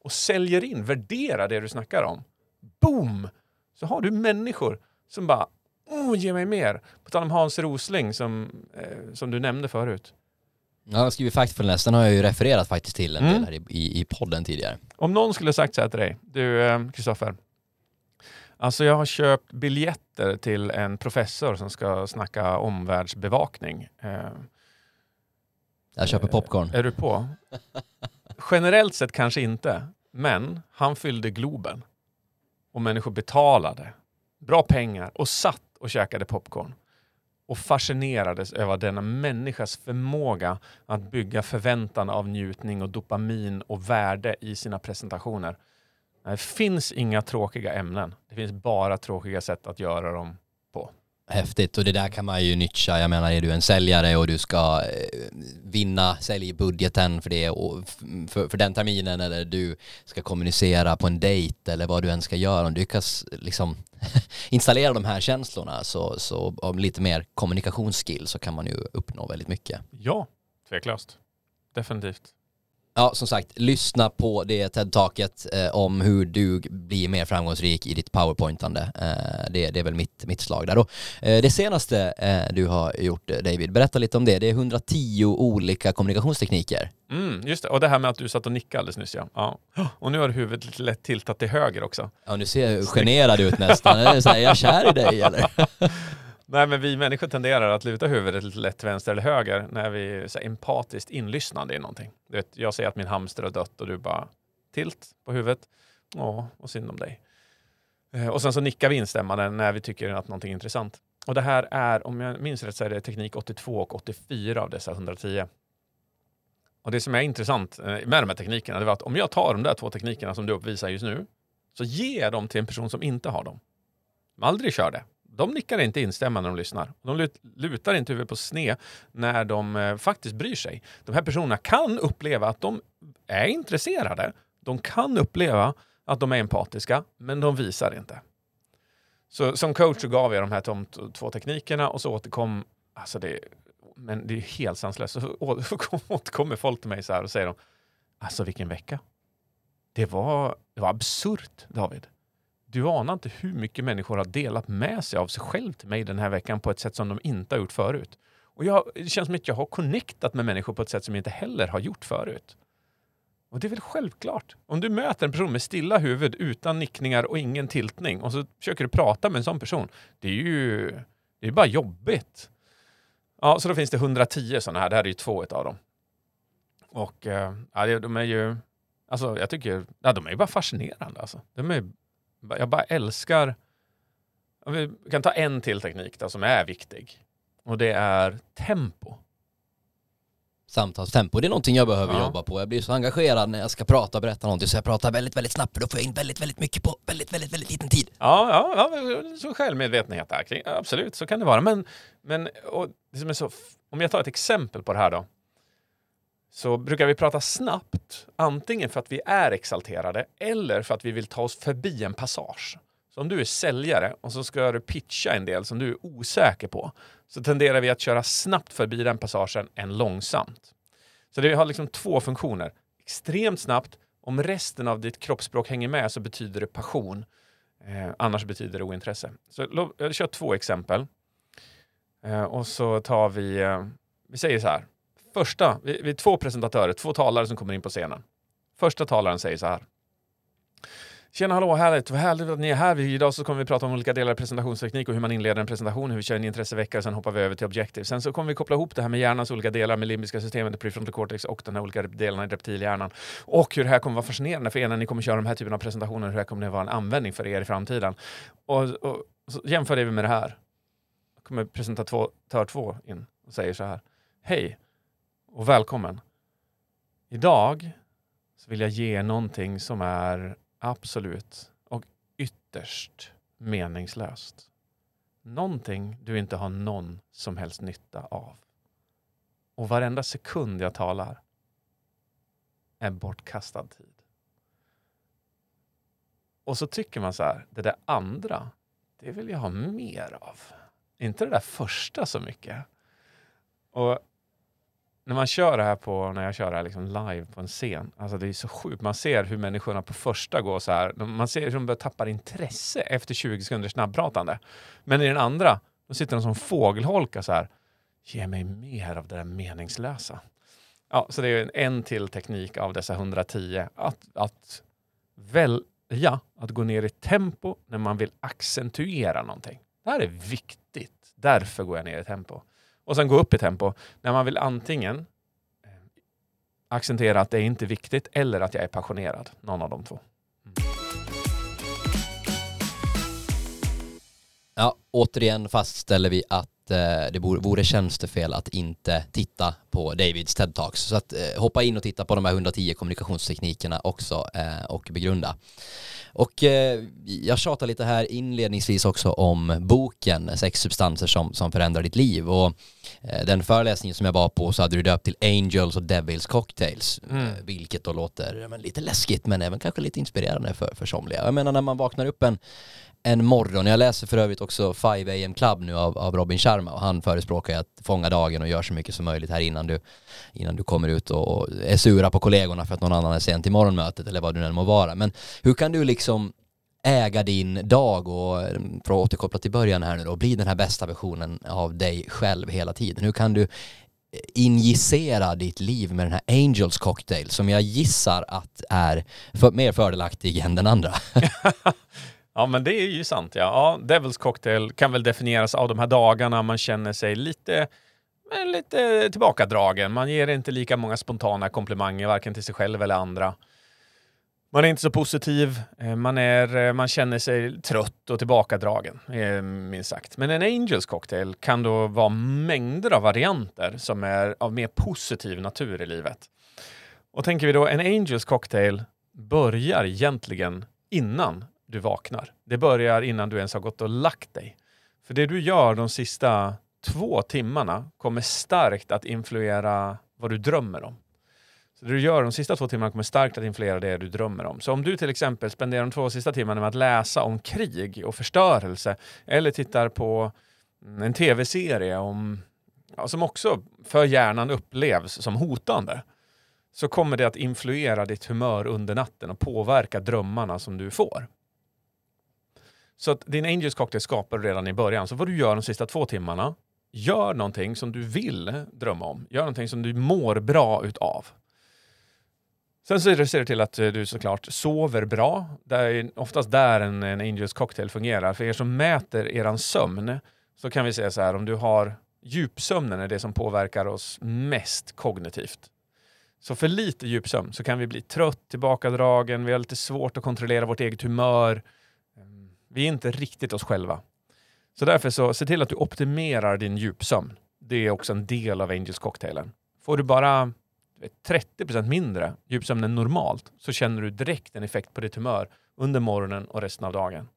och säljer in, värderar det du snackar om, boom! Så har du människor som bara oh, ge mig mer. På tal om Hans Rosling som, eh, som du nämnde förut. Ja, jag har skrivit faktfulness, den har jag ju refererat faktiskt till en Mm. del här i, i, i podden tidigare. Om någon skulle sagt så här till dig, du eh, Kristoffer, alltså jag har köpt biljetter till en professor som ska snacka omvärldsbevakning. Eh, Jag köper popcorn. är du på? Generellt sett kanske inte, men han fyllde Globen och människor betalade bra pengar och satt och käkade popcorn och fascinerades över denna människas förmåga att bygga förväntan av njutning och dopamin och värde i sina presentationer. Det finns inga tråkiga ämnen. Det finns bara tråkiga sätt att göra dem på. Häftigt och det där kan man ju nyttja. Jag menar är du en säljare och du ska eh, vinna säljbudgeten för det för, för den terminen eller du ska kommunicera på en dejt eller vad du än ska göra. Om du lyckas liksom [laughs] installera de här känslorna så, så om lite mer kommunikationsskill så kan man ju uppnå väldigt mycket. Ja, tveklöst. Definitivt. Ja, som sagt, lyssna på det TED-taket eh, om hur du blir mer framgångsrik i ditt powerpointande. Eh, det, det är väl mitt, mitt slag där då. Eh, det senaste eh, du har gjort, eh, David, berätta lite om det. Det är 110 olika kommunikationstekniker. Mm, just det. Och det här med att du satt och nickade alldeles nyss ja. ja. Och nu har huvudet lite lätt tiltat till höger också. Ja, nu ser jag generad ut nästan. Är, så här, är jag kär i dig eller? [laughs] Nej, men vi människor tenderar att luta huvudet lite lätt vänster eller höger när vi är så empatiskt inlyssnande i någonting. Du vet, jag säger att min hamster har dött och du bara tilt på huvudet. Ja, vad synd om dig. Eh, och sen så nickar vi instämmande när vi tycker att någonting är intressant. Och det här är, om jag minns rätt, så är det teknik 82 och 84 av dessa 110. Och det som är intressant eh, med de här teknikerna, det var att om jag tar de där två teknikerna som du uppvisar just nu, så ger jag dem till en person som inte har dem. Som aldrig kör det. De nickar inte instämmande när de lyssnar. De lutar inte huvudet på sned när de eh, faktiskt bryr sig. De här personerna kan uppleva att de är intresserade. De kan uppleva att de är empatiska, men de visar inte. Så som coach så gav jag de här två teknikerna och så återkom, alltså det, men det är helt sanslöst, så [laughs] återkommer folk till mig så här och säger de, alltså vilken vecka. Det var, det var absurt David. Du anar inte hur mycket människor har delat med sig av sig själv till mig den här veckan på ett sätt som de inte har gjort förut. Och jag, det känns som att jag har connectat med människor på ett sätt som jag inte heller har gjort förut. Och det är väl självklart. Om du möter en person med stilla huvud utan nickningar och ingen tiltning och så försöker du prata med en sån person. Det är ju det är bara jobbigt. Ja, så då finns det 110 sådana här. Det här är ju två av dem. Och eh, ja, de är ju, alltså jag tycker, ja, de är ju bara fascinerande alltså. De är, jag bara älskar, vi kan ta en till teknik då, som är viktig. Och det är tempo. samtalstempo. Det är någonting jag behöver Ja. jobba på. Jag blir så engagerad när jag ska prata och berätta någonting så jag pratar väldigt, väldigt snabbt för då får jag in väldigt, väldigt mycket på väldigt, väldigt, väldigt liten tid. Ja, ja, ja så självmedvetenhet där kring. Absolut, så kan det vara. Men, men och det som är så, om jag tar ett exempel på det här då. Så brukar vi prata snabbt, antingen för att vi är exalterade eller för att vi vill ta oss förbi en passage. Så om du är säljare och så ska du pitcha en del som du är osäker på, så tenderar vi att köra snabbt förbi den passagen än långsamt. Så det har liksom två funktioner. Extremt snabbt, om resten av ditt kroppsspråk hänger med så betyder det passion. Eh, annars betyder det ointresse. Så jag kör två exempel. Eh, och så tar vi, eh, vi säger så här. Första, vi, vi är två presentatörer, två talare som kommer in på scenen. Första talaren säger så här. Tjena hallå, härligt, vad härligt att ni är här. Idag så kommer vi prata om olika delar av presentationsteknik och hur man inleder en presentation, hur vi kör en intressevecka och sen hoppar vi över till objektiv. Sen så kommer vi koppla ihop det här med hjärnans olika delar med limbiska systemet, prefrontal cortex och de här olika delarna i reptilhjärnan. Och hur det här kommer vara fascinerande för er när ni kommer köra de här typen av presentationer, hur det här kommer att vara en användning för er i framtiden. Och, och så jämför det med det här. Då kommer presentatör två in och säger så här. Hej och välkommen. Idag så vill jag ge er någonting som är absolut och ytterst meningslöst. Någonting du inte har någon som helst nytta av. Och varenda sekund jag talar är bortkastad tid. Och så tycker man så här, det där andra, det vill jag ha mer av. Inte det där första så mycket. Och när man kör det här på, när jag kör det här liksom live på en scen, alltså det är så sjukt. Man ser hur människorna på första går så här, man ser hur de börjar tappa intresse efter 20 sekunder snabbpratande. Men i den andra, då sitter de som fågelholkar så här, ge mig mer av det där meningslösa. Ja, så det är en, en till teknik av dessa 110, att, att välja att gå ner i tempo när man vill accentuera någonting. Det här är viktigt, därför går jag ner i tempo. Och sen gå upp i tempo när man vill antingen eh, accentera att det är inte viktigt eller att jag är passionerad. Någon av de två. Mm. Ja, återigen fastställer vi att det vore, tjänstefel att inte titta på Davids TED Talks. Så att eh, hoppa in och titta på de här 110 kommunikationsteknikerna också eh, och begrunda. Och eh, jag tjatar lite här inledningsvis också om boken Sex substanser som, som förändrar ditt liv. Och eh, den föreläsningen som jag var på så hade du döpt till Angels och Devils Cocktails. Mm. Eh, vilket då låter men, lite läskigt men även kanske lite inspirerande för, för somliga. Jag menar när man vaknar upp en en morgon. Jag läser för övrigt också 5 AM Club nu av, av Robin Sharma och han förespråkar att fånga dagen och gör så mycket som möjligt här innan du, innan du kommer ut och, är sura på kollegorna för att någon annan är sen till morgonmötet eller vad du än må vara. Men hur kan du liksom äga din dag och eh, för att återkoppla till början här nu då, bli den här bästa versionen av dig själv hela tiden. Hur kan du injicera ditt liv med den här Angels cocktail som jag gissar att är för, mer fördelaktig än den andra. [laughs] [laughs] Ja, men det är ju sant. Ja. Ja, Devils cocktail kan väl definieras av de här dagarna man känner sig lite, eh, lite tillbakadragen. Man ger inte lika många spontana komplimanger, varken till sig själv eller andra. Man är inte så positiv, eh, man, är, eh, man känner sig trött och tillbakadragen, minst sagt. Men en Angels cocktail kan då vara mängder av varianter som är av mer positiv natur i livet. Och tänker vi då, en Angels cocktail börjar egentligen innan du vaknar. Det börjar innan du ens har gått och lagt dig. För det du gör de sista två timmarna kommer starkt att influera vad du drömmer om. Så det du gör de sista två timmarna kommer starkt att influera det du drömmer om. Så om du till exempel spenderar de två sista timmarna med att läsa om krig och förstörelse eller tittar på mm, en tv-serie om, ja, som också för hjärnan upplevs som hotande så kommer det att influera ditt humör under natten och påverka drömmarna som du får. Så att din Angels cocktail skapar du redan i början. Så vad du gör de sista två timmarna, gör någonting som du vill drömma om. Gör någonting som du mår bra utav. Sen så ser du till att eh, du såklart sover bra. Det är oftast där en, en Angels cocktail fungerar. För er som mäter er sömn så kan vi säga så här, om du har djupsömnen är det som påverkar oss mest kognitivt. Så för lite djupsömn så kan vi bli trött, tillbakadragen, vi har lite svårt att kontrollera vårt eget humör. Vi är inte riktigt oss själva. Så därför så se till att du optimerar din djupsömn. Det är också en del av Angels cocktailen. Får du bara 30% mindre djupsömn än normalt så känner du direkt en effekt på ditt humör under morgonen och resten av dagen.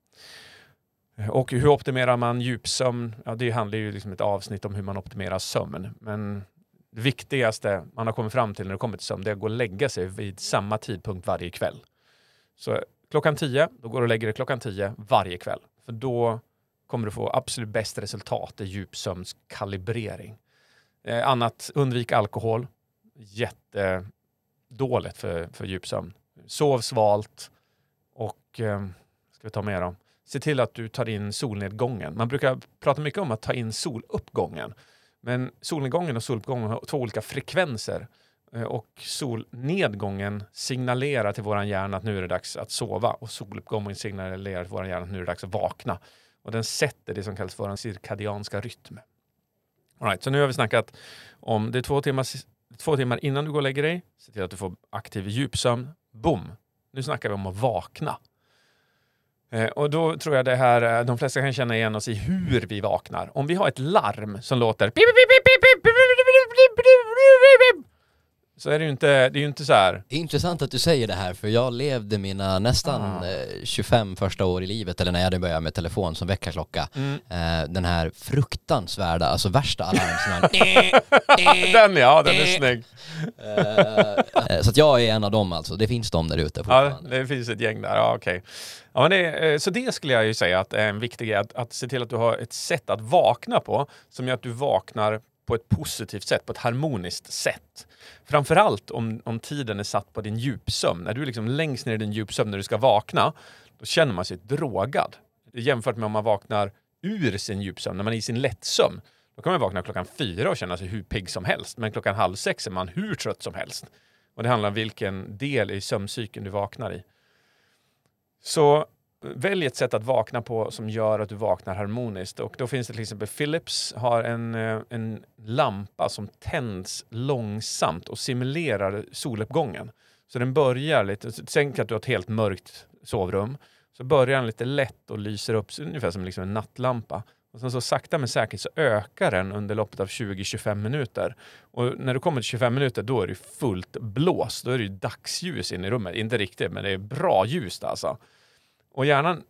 Och hur optimerar man djupsömn? Ja, det handlar ju liksom ett avsnitt om hur man optimerar sömn. Men det viktigaste man har kommit fram till när det kommer till sömn, det är att gå och lägga sig vid samma tidpunkt varje kväll. Så klockan 10, då går du och lägger dig klockan 10 varje kväll. För då kommer du få absolut bäst resultat i djupsömnskalibrering. Eh, annat, undvik alkohol. Jättedåligt för, för djupsömn. Sov svalt och, eh, ska vi ta med dem? Se till att du tar in solnedgången. Man brukar prata mycket om att ta in soluppgången. Men solnedgången och soluppgången har två olika frekvenser. Och solnedgången signalerar till vår hjärna att nu är det dags att sova och soluppgången signalerar till vår hjärna att nu är det dags att vakna. Och den sätter det som kallas för en cirkadianska rytm. All right, så nu har vi snackat om det är två timmar, två timmar innan du går och lägger dig. Se till att du får aktiv djupsömn. Boom! Nu snackar vi om att vakna. Och då tror jag det här, de flesta kan känna igen oss i hur vi vaknar. Om vi har ett larm som låter så är det ju inte, det är ju inte så här. Det är intressant att du säger det här för jag levde mina nästan ah. 25 första år i livet eller när jag hade börjat med telefon som väckarklocka. Mm. Eh, den här fruktansvärda, alltså värsta alarmen. [laughs] den ja, den är snygg. Eh, så att jag är en av dem alltså, det finns de där ute Ja, det finns ett gäng där, ja okej. Okay. Ja, det, så det skulle jag ju säga att är en viktig grej, att, att se till att du har ett sätt att vakna på som gör att du vaknar på ett positivt sätt, på ett harmoniskt sätt. Framförallt om, om tiden är satt på din djupsömn. När du är liksom längst ner i din djupsömn när du ska vakna, då känner man sig drogad. Jämfört med om man vaknar ur sin djupsömn, när man är i sin lättsömn. Då kan man vakna klockan fyra och känna sig hur pigg som helst, men klockan halv sex är man hur trött som helst. Och det handlar om vilken del i sömncykeln du vaknar i. Så välj ett sätt att vakna på som gör att du vaknar harmoniskt. Och då finns det till exempel Philips har en, eh, en lampa som tänds långsamt och simulerar soluppgången. Så den börjar lite, tänk att du har ett helt mörkt sovrum. Så börjar den lite lätt och lyser upp, ungefär som liksom en nattlampa. Och sen så sakta men säkert så ökar den under loppet av 20-25 minuter. Och när du kommer till 25 minuter då är det fullt blås. Då är det dagsljus in i rummet. Inte riktigt, men det är bra ljus alltså. Och hjärnan,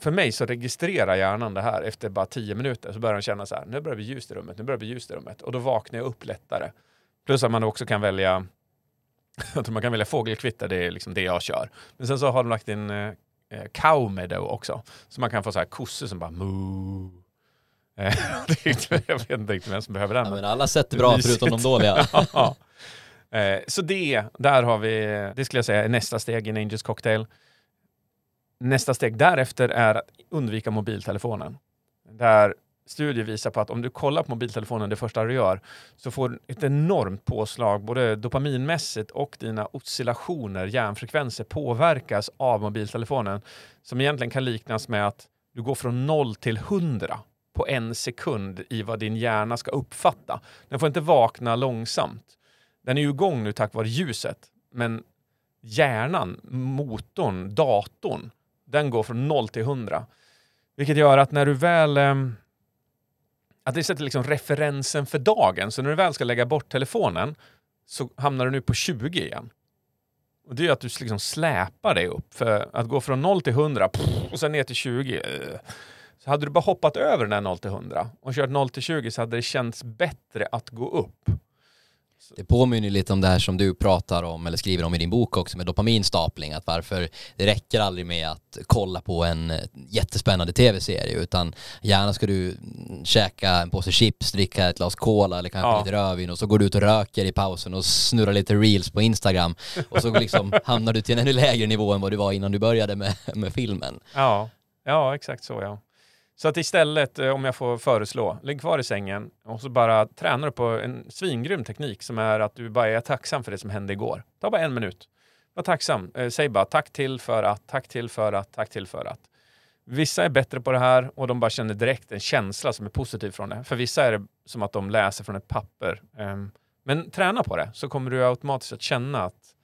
för mig så registrerar hjärnan det här efter bara tio minuter. Så börjar den känna så här, nu börjar det bli ljust i rummet, nu börjar det bli ljust i rummet. Och då vaknar jag upp lättare. Plus att man också kan välja, [laughs] jag tror man kan välja fågelkvitter, det är liksom det jag kör. Men sen så har de lagt in eh, eh cow också. Så man kan få så här kossor som bara moo. [laughs] Eh, jag vet inte riktigt vem som behöver den. Ja, men alla sätt är bra förutom de dåliga. [laughs] ja. eh, så det, där har vi, det skulle jag säga är nästa steg i en Angels cocktail. Nästa steg därefter är att undvika mobiltelefonen. Där studier visar på att om du kollar på mobiltelefonen det första du gör så får du ett enormt påslag både dopaminmässigt och dina oscillationer, hjärnfrekvenser påverkas av mobiltelefonen som egentligen kan liknas med att du går från 0 till 100 på en sekund i vad din hjärna ska uppfatta. Den får inte vakna långsamt. Den är ju igång nu tack vare ljuset, men hjärnan, motorn, datorn den går från 0 till 100. Vilket gör att när du väl... Eh, att det sätter liksom referensen för dagen. Så när du väl ska lägga bort telefonen så hamnar du nu på 20 igen. Och det är att du liksom släpar dig upp. För att gå från 0 till 100 pff, och sen ner till 20. Eh, så hade du bara hoppat över den där 0 till 100 och kört 0 till 20 så hade det känts bättre att gå upp. Det påminner lite om det här som du pratar om eller skriver om i din bok också med dopaminstapling. Att varför det räcker aldrig med att kolla på en eh, jättespännande tv-serie utan gärna ska du käka en påse chips, dricka ett glas cola eller kanske ja. lite rödvin och så går du ut och röker i pausen och snurrar lite reels på Instagram och så liksom [laughs] hamnar du till en ännu lägre nivå än vad du var innan du började med, med filmen. Ja, ja exakt så ja. Så att istället, eh, om jag får föreslå, ligg kvar i sängen och så bara tränar du på en svingrym teknik som är att du bara är tacksam för det som hände igår. Ta bara en minut. Var tacksam. Eh, säg bara tack till för att, tack till för att, tack till för att. Vissa är bättre på det här och de bara känner direkt en känsla som är positiv från det. För vissa är det som att de läser från ett papper. Ehm, men träna på det så kommer du automatiskt att känna att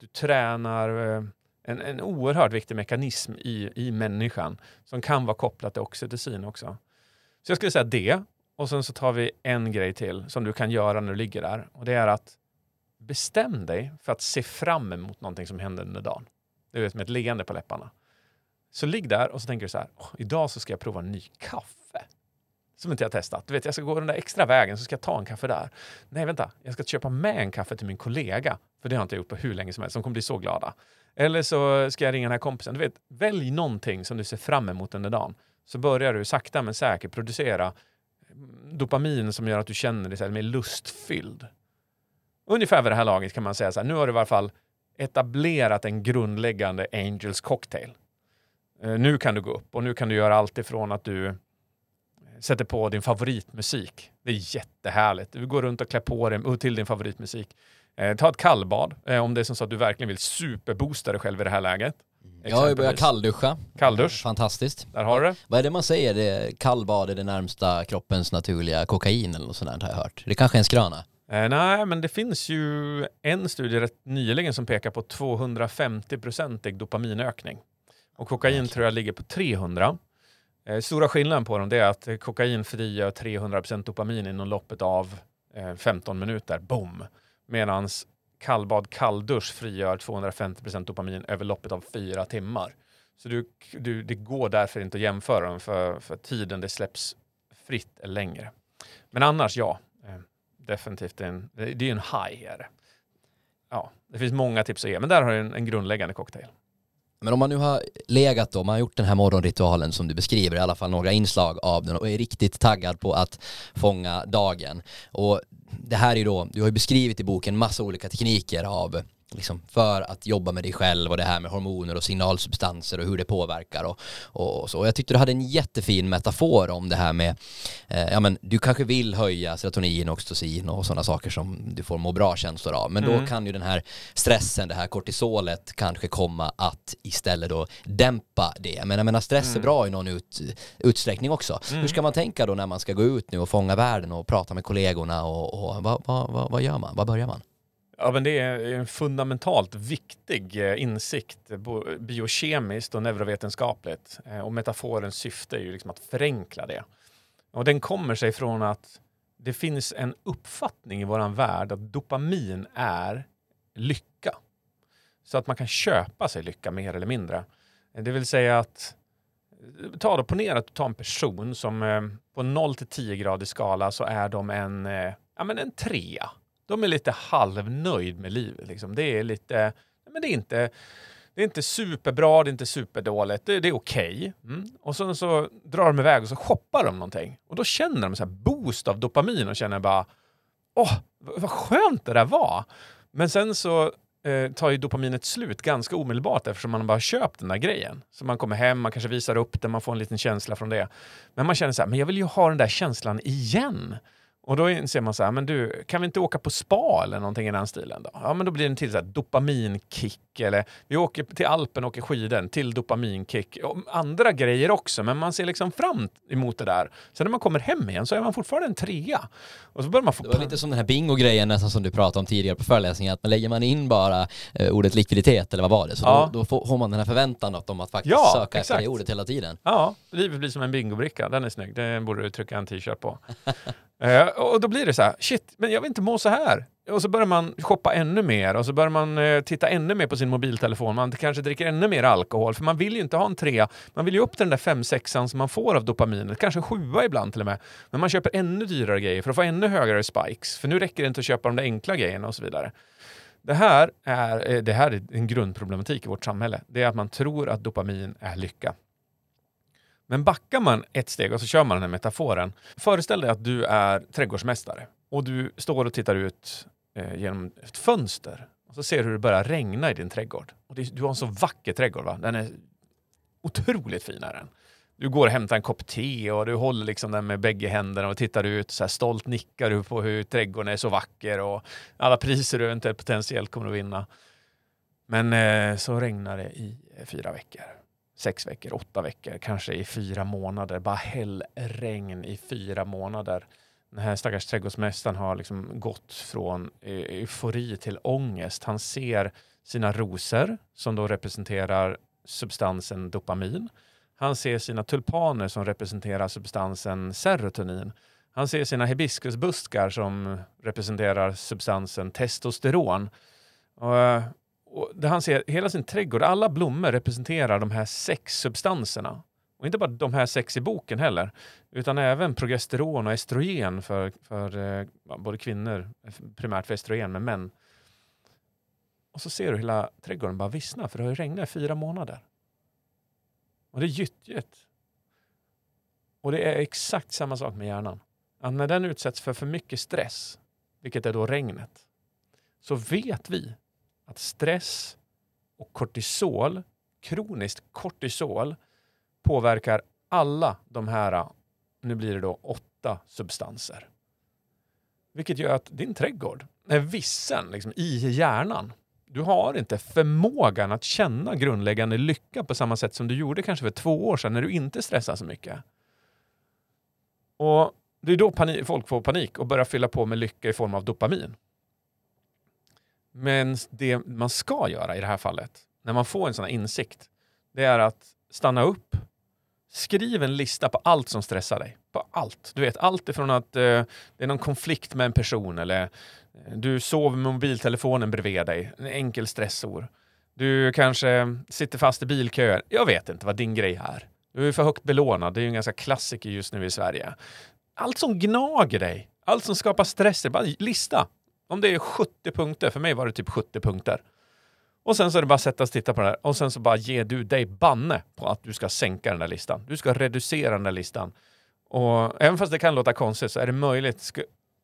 du tränar eh, en, en oerhört viktig mekanism i, i människan som kan vara kopplat till oxytocin också. Så jag skulle säga det. och sen så tar vi en grej till som du kan göra när du ligger där. Och det är att bestäm dig för att se fram emot någonting som händer under dagen. Du vet med ett leende på läpparna. Så ligg där och så tänker du så här, idag så ska jag prova en ny kaffe. Som inte jag har testat. Du vet, jag ska gå den där extra vägen så ska jag ta en kaffe där. Nej, vänta, jag ska köpa med en kaffe till min kollega. För det har jag inte gjort på hur länge som helst. De kommer bli så glada. Eller så ska jag ringa den här kompisen. Du vet, välj någonting som du ser fram emot under dagen. Så börjar du sakta men säkert producera dopamin som gör att du känner dig mer lustfylld. Ungefär vid det här laget kan man säga så här, nu har du i alla fall etablerat en grundläggande Angels cocktail. Eh, nu kan du gå upp och nu kan du göra allt ifrån att du sätter på din favoritmusik. Det är jättehärligt. Du går runt och klär på dig till din favoritmusik. Eh, ta ett kallbad eh, om det är som så att du verkligen vill superboosta dig själv i det här läget. Jag har ju börjat kallduscha. Kalldusch. Fantastiskt. Där har du det. Vad är det man säger? Det är kallbad är det närmsta kroppens naturliga kokain eller något sånt har jag hört. Det kanske är en skröna. Eh, nej, men det finns ju en studie rätt nyligen som pekar på 250-procentig dopaminökning. Och kokain Jäklar. tror jag ligger på 300. Eh, stora skillnaden på dem det är att kokain frigör 300% dopamin inom loppet av eh, 15 minuter. Boom! Medan kallbad, kalldusch frigör 250% dopamin över loppet av fyra timmar. Så du, du, det går därför inte att jämföra dem för, för tiden det släpps fritt är längre. Men annars ja, eh, definitivt en, det det är ju en high. Är det. Ja, det finns många tips att ge, men där har du en, en grundläggande cocktail. Men om man nu har legat då, man har gjort den här morgonritualen som du beskriver, i alla fall några inslag av den och är riktigt taggad på att fånga dagen. Och det här är ju då, du har ju beskrivit i boken massa olika tekniker av liksom för att jobba med dig själv och det här med hormoner och signalsubstanser och hur det påverkar och, och, och så. Och jag tyckte du hade en jättefin metafor om det här med, eh, ja men du kanske vill höja serotonin, oxytocin och sådana saker som du får må bra känslor av. Men Mm. då kan ju den här stressen, det här kortisolet kanske komma att istället då dämpa det. Men jag menar stress är Mm. bra i någon ut, utsträckning också. Mm. Hur ska man tänka då när man ska gå ut nu och fånga världen och prata med kollegorna och, och vad, vad, vad, vad gör man? Vad börjar man? Ja, men det är en fundamentalt viktig eh, insikt, biokemiskt och neurovetenskapligt. Eh, och metaforens syfte är ju liksom att förenkla det. Och den kommer sig från att det finns en uppfattning i våran värld att dopamin är lycka. Så att man kan köpa sig lycka mer eller mindre. Eh, det vill säga att ta då, ponera att du tar en person som eh, på 0 till 10 gradig skala så är de en, eh, ja, men en trea. De är lite halvnöjd med livet. Liksom. Det är lite, men det är inte, det är inte superbra, det är inte superdåligt, det, det är okej. Mm. Och sen så drar de iväg och så shoppar de någonting. Och då känner de så här boost av dopamin och känner bara, åh, vad skönt det där var. Men sen så eh, tar ju dopaminet slut ganska omedelbart eftersom man bara har köpt den där grejen. Så man kommer hem, man kanske visar upp den, man får en liten känsla från det. Men man känner så här, men jag vill ju ha den där känslan igen. Och då inser man så här, men du, kan vi inte åka på spa eller någonting i den stilen då? Ja, men då blir det en till så här dopaminkick eller vi åker till Alpen och åker skidor till dopaminkick. Och andra grejer också, men man ser liksom fram emot det där. Sen när man kommer hem igen så är man fortfarande en trea. Och så börjar man få... Det var lite som den här bingo-grejen nästan som du pratade om tidigare på föreläsningen, att man lägger man in bara eh, ordet likviditet eller vad var det, så Ja. då, då får, får man den här förväntan att om att faktiskt Ja, söka efter exakt. det ordet hela tiden. Ja, livet blir som en bingobricka. Den är snygg. Den borde du trycka en t-shirt på. [laughs] Eh, och då blir det så här, shit, men jag vill inte må så här. Och så börjar man shoppa ännu mer och så börjar man eh, titta ännu mer på sin mobiltelefon. Man kanske dricker ännu mer alkohol, för man vill ju inte ha en trea. Man vill ju upp till den där fem, sexan som man får av dopaminet, kanske en sjua ibland till och med. Men man köper ännu dyrare grejer för att få ännu högre spikes, för nu räcker det inte att köpa de där enkla grejerna och så vidare. Det här, är, eh, det här är en grundproblematik i vårt samhälle. Det är att man tror att dopamin är lycka. Men backar man ett steg och så kör man den här metaforen. Föreställ dig att du är trädgårdsmästare och du står och tittar ut eh, genom ett fönster och så ser du hur det börjar regna i din trädgård. Och det, du har en så vacker trädgård, va? den är otroligt fin är den. Du går och hämtar en kopp te och du håller liksom den med bägge händerna och tittar ut. Så här stolt nickar du på hur trädgården är så vacker och alla priser du eventuellt potentiellt kommer att vinna. Men eh, så regnar det i eh, fyra veckor sex veckor, åtta veckor, kanske i fyra månader. Bara hällregn i fyra månader. Den här stackars trädgårdsmästaren har liksom gått från e-, eufori till ångest. Han ser sina rosor som då representerar substansen dopamin. Han ser sina tulpaner som representerar substansen serotonin. Han ser sina hibiskusbuskar som representerar substansen testosteron. Och, eh, och han ser, hela sin trädgård, alla blommor representerar de här sex substanserna. Och inte bara de här sex i boken heller, utan även progesteron och estrogen för, för eh, både kvinnor, eh, primärt för estrogen, men män. Och så ser du hela trädgården bara vissna, för det har ju regnat i fyra månader. Och det är gyttjigt. Och det är exakt samma sak med hjärnan. Att när den utsätts för för mycket stress, vilket är då regnet, så vet vi att stress och kortisol, kroniskt kortisol, påverkar alla de här, nu blir det då åtta substanser. Vilket gör att din trädgård är vissen liksom, i hjärnan. Du har inte förmågan att känna grundläggande lycka på samma sätt som du gjorde kanske för två år sedan när du inte stressade så mycket. Och Det är då panik, folk får panik och börjar fylla på med lycka i form av dopamin. Men det man ska göra i det här fallet, när man får en sån här insikt, det är att stanna upp, skriv en lista på allt som stressar dig. På allt. Du vet, allt ifrån att eh, det är någon konflikt med en person eller eh, du sover med mobiltelefonen bredvid dig, en enkel stressor. Du kanske sitter fast i bilköer. Jag vet inte vad din grej är. Du är för högt belånad. Det är ju en ganska klassiker just nu i Sverige. Allt som gnager dig, allt som skapar stress, bara lista. Om det är 70 punkter, för mig var det typ 70 punkter. Och sen så är det bara att sätta och titta på det här och sen så bara ger du dig banne på att du ska sänka den där listan. Du ska reducera den där listan. Och även fast det kan låta konstigt så är det möjligt.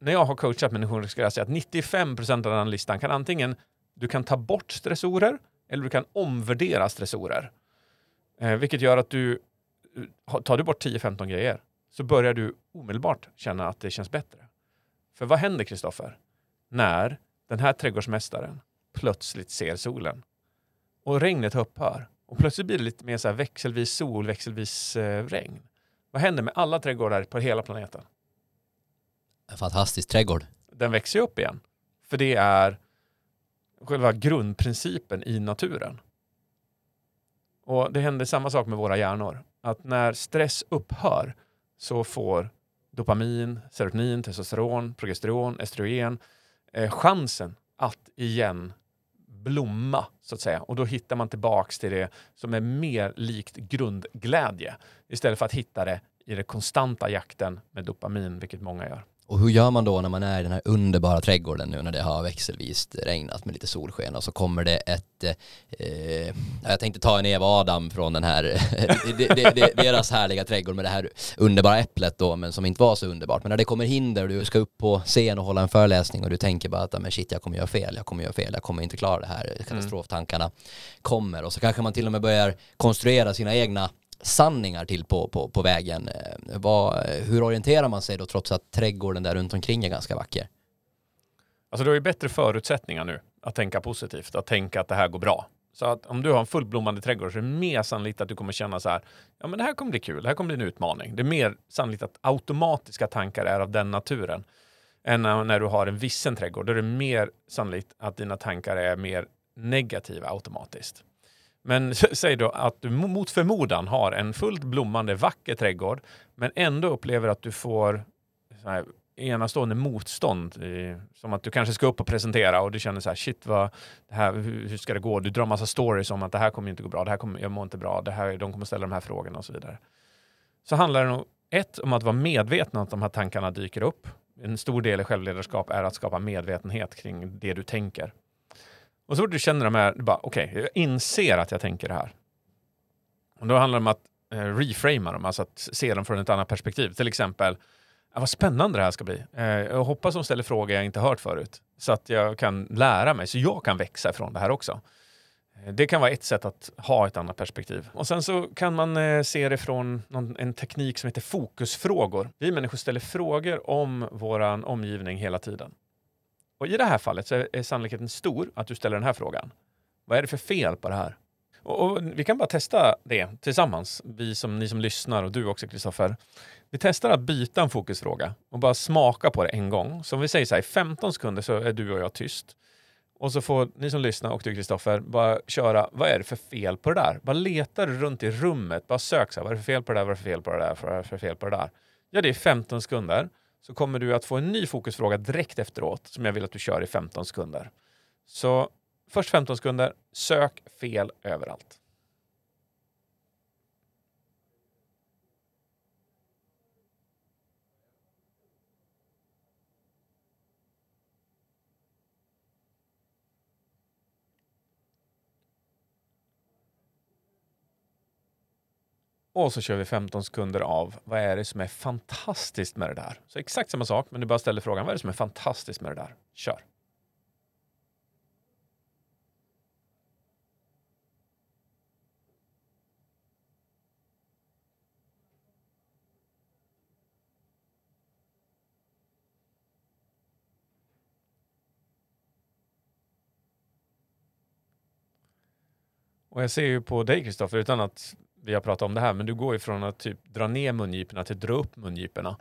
När jag har coachat människor skulle jag säga att 95 procent av den listan kan antingen du kan ta bort stressorer eller du kan omvärdera stressorer. Eh, vilket gör att du eh, tar du bort 10-15 grejer så börjar du omedelbart känna att det känns bättre. För vad händer Kristoffer? När den här trädgårdsmästaren plötsligt ser solen och regnet upphör och plötsligt blir det lite mer så växelvis sol, växelvis eh, regn. Vad händer med alla trädgårdar på hela planeten? En fantastisk trädgård. Den växer upp igen. För det är själva grundprincipen i naturen. Och det händer samma sak med våra hjärnor. Att när stress upphör så får dopamin, serotonin, testosteron, progesteron, estrogen eh, chansen att igen blomma så att säga. Och då hittar man tillbaks till det som är mer likt grundglädje istället för att hitta det i den konstanta jakten med dopamin, vilket många gör. Och hur gör man då när man är i den här underbara trädgården nu när det har växelvis regnat med lite solsken och så kommer det ett, eh, jag tänkte ta en Eva Adam från den här, [laughs] deras härliga trädgård med det här underbara äpplet då, men som inte var så underbart. Men när det kommer hinder och du ska upp på scen och hålla en föreläsning och du tänker bara att men shit, jag kommer göra fel, jag kommer göra fel, jag kommer inte klara det här, katastroftankarna kommer och så kanske man till och med börjar konstruera sina egna sanningar till på, på, på vägen. Eh, vad, hur orienterar man sig då trots att trädgården där runt omkring är ganska vacker? Alltså du har ju bättre förutsättningar nu att tänka positivt, att tänka att det här går bra. Så att om du har en fullblommande trädgård så är det mer sannolikt att du kommer känna så här, ja men det här kommer bli kul, det här kommer bli en utmaning. Det är mer sannolikt att automatiska tankar är av den naturen än när du har en vissen trädgård. Då är det mer sannolikt att dina tankar är mer negativa automatiskt. Men [laughs] säg då att du mot förmodan har en fullt blommande vacker trädgård men ändå upplever att du får här, enastående motstånd. I, som att du kanske ska upp och presentera och du känner så här, shit vad, det här, hur, hur, ska det gå? Du drar massa stories om att det här kommer inte gå bra, det här kommer, jag mår inte bra, det här, de kommer ställa de här frågorna och så vidare. Så handlar det nog ett om att vara medveten om att de här tankarna dyker upp. En stor del i självledarskap är att skapa medvetenhet kring det du tänker. Och så fort du känner de här, du bara okej, okay, jag inser att jag tänker det här. Och då handlar det om att eh, reframa dem, alltså att se dem från ett annat perspektiv. Till exempel, ah, vad spännande det här ska bli. Eh, jag hoppas de ställer frågor jag inte hört förut. Så att jag kan lära mig, så jag kan växa ifrån det här också. Eh, det kan vara ett sätt att ha ett annat perspektiv. Och sen så kan man eh, se det från någon, en teknik som heter fokusfrågor. Vi människor ställer frågor om vår omgivning hela tiden. Och i det här fallet så är sannolikheten stor att du ställer den här frågan. Vad är det för fel på det här? Och, och vi kan bara testa det tillsammans, vi som, ni som lyssnar och du också Kristoffer. Vi testar att byta en fokusfråga och bara smaka på det en gång. Så om vi säger så här, i 15 sekunder så är du och jag tyst. Och så får ni som lyssnar och du Kristoffer bara köra, vad är det för fel på det där? Bara leta runt i rummet, bara sök så här, vad är det för fel på det där, vad är det för fel på det där, vad är det för fel på det där? Ja, det är 15 sekunder så kommer du att få en ny fokusfråga direkt efteråt som jag vill att du kör i 15 sekunder. Så först 15 sekunder, sök fel överallt. Och så kör vi 15 sekunder av vad är det som är fantastiskt med det där? Så exakt samma sak, men du bara ställer frågan vad är det som är fantastiskt med det där? Kör! Och jag ser ju på dig Kristoffer, utan att vi har pratat om det här, men du går ju från att typ dra ner mungiporna till att dra upp mungiporna.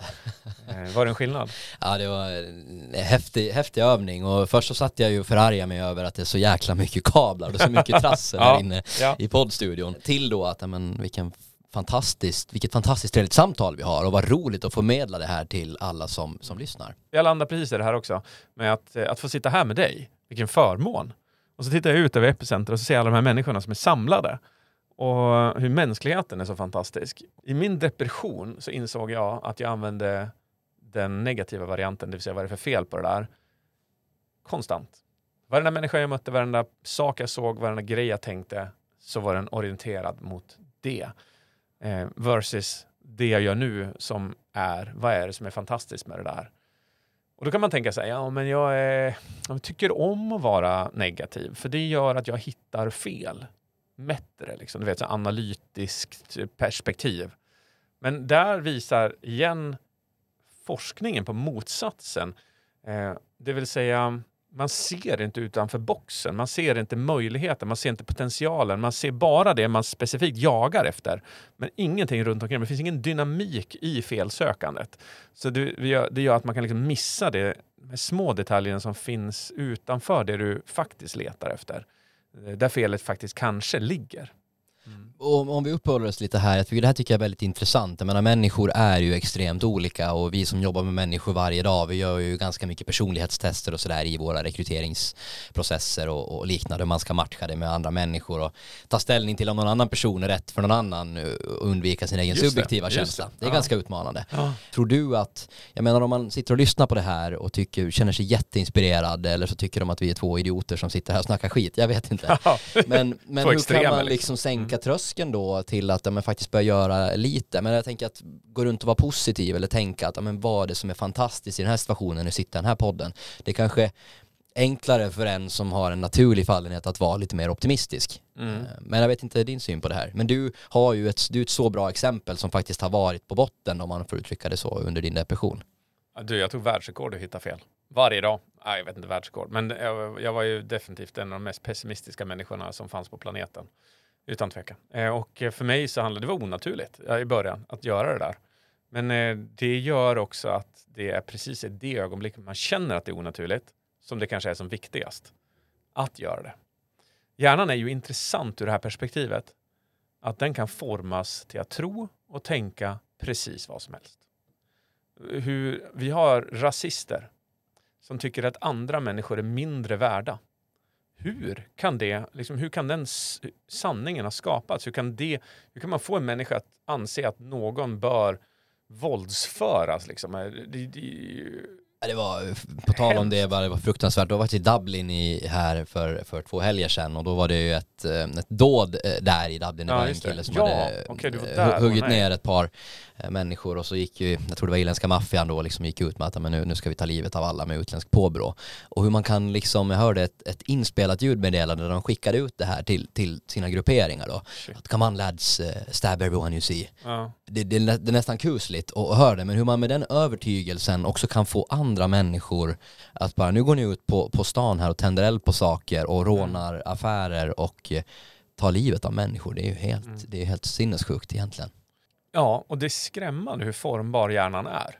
eh, var det en skillnad? [laughs] Ja, det var en häftig, häftig övning och först så satt jag ju och förargade mig över att det är så jäkla mycket kablar och så mycket [laughs] trassel Ja, här inne ja. i poddstudion. Till då att, men vilken fantastiskt, vilket fantastiskt trevligt samtal vi har och vad roligt att få medla det här till alla som, som lyssnar. Jag landar precis i det här också, med att, eh, att få sitta här med dig. Vilken förmån! Och så tittar jag ut över Epicenter och så ser jag alla de här människorna som är samlade. Och hur mänskligheten är så fantastisk. I min depression så insåg jag att jag använde den negativa varianten, det vill säga vad är det för fel på det där, konstant. Varenda människa jag mötte, varenda sak jag såg, varenda grej jag tänkte, så var den orienterad mot det. Eh, versus det jag gör nu som är, vad är det som är fantastiskt med det där? Och då kan man tänka sig, ja men jag, är, jag tycker om att vara negativ, för det gör att jag hittar fel. Bättre, liksom. du vet, så analytiskt perspektiv. Men där visar igen forskningen på motsatsen. Eh, det vill säga, man ser inte utanför boxen, man ser inte möjligheten, man ser inte potentialen, man ser bara det man specifikt jagar efter. Men ingenting runt omkring, det finns ingen dynamik i felsökandet. Så det, det gör, att man kan liksom missa det, de små detaljerna som finns utanför det du faktiskt letar efter. Eh, där felet faktiskt kanske ligger. Och om vi uppehåller oss lite här, jag tycker det här tycker jag är väldigt intressant. Jag menar människor är ju extremt olika och vi som jobbar med människor varje dag, vi gör ju ganska mycket personlighetstester och sådär i våra rekryteringsprocesser och, och liknande. Man ska matcha det med andra människor och ta ställning till om någon annan person är rätt för någon annan och undvika sin egen Just det, subjektiva just känsla. det. Det är Ja. ganska utmanande. Ja. Tror du att, jag menar om man sitter och lyssnar på det här och tycker, känner sig jätteinspirerad eller så tycker de att vi är två idioter som sitter här och snackar skit, jag vet inte. Men, [laughs] men Två hur kan man liksom. liksom sänka tröskeln då till att ja, men faktiskt börja göra lite? Men jag tänker att gå runt och vara positiv eller tänka att ja, men vad är det som är fantastiskt i den här situationen, nu sitter den här podden. Det kanske enklare för en som har en naturlig fallenhet att vara lite mer optimistisk. Mm. Eh, Men jag vet inte din syn på det här. Men du har ju ett, du är ett så bra exempel som faktiskt har varit på botten om man får uttrycka det så under din depression. Du, jag tog världsrekord att hitta fel. Varje dag. Nej, jag vet inte världsrekord. Men jag, jag var ju definitivt en av de mest pessimistiska människorna som fanns på planeten. Utan tvekan. Eh, och eh, för mig så handlade det var onaturligt eh, i början att göra det där. Men det gör också att det är precis i det ögonblicket man känner att det är onaturligt som det kanske är som viktigast att göra det. Hjärnan är ju intressant ur det här perspektivet. Att den kan formas till att tro och tänka precis vad som helst. Hur vi har rasister som tycker att andra människor är mindre värda. Hur kan, det, liksom, hur kan den sanningen ha skapats? Hur kan, det, hur kan man få en människa att anse att någon bör våldsföras? Liksom? Det, det, det var, på tal om det, det var fruktansvärt. Då var jag i Dublin i, här för, för två helger sedan och då var det ju ett, eh, ett dåd eh, där i Dublin. Det Ja, var en kille som Ja, hade var eh, där. hu- huggit ner ett par människor och så gick ju, jag tror det var irländska maffian då, liksom gick ut med att men nu, nu ska vi ta livet av alla med utländsk påbrå. Och hur man kan liksom, jag hörde ett, ett inspelat ljudmeddelande där de skickade ut det här till, till sina grupperingar då. Shit. Att come on lads, stab everyone you see ja. det, det, det är nästan kusligt att höra det, men hur man med den övertygelsen också kan få andra människor att bara, nu går ni ut på, på stan här och tänder eld på saker och rånar affärer och eh, tar livet av människor. Det är ju helt, Mm. det är helt sinnessjukt egentligen. Ja, och det är skrämmande hur formbar hjärnan är.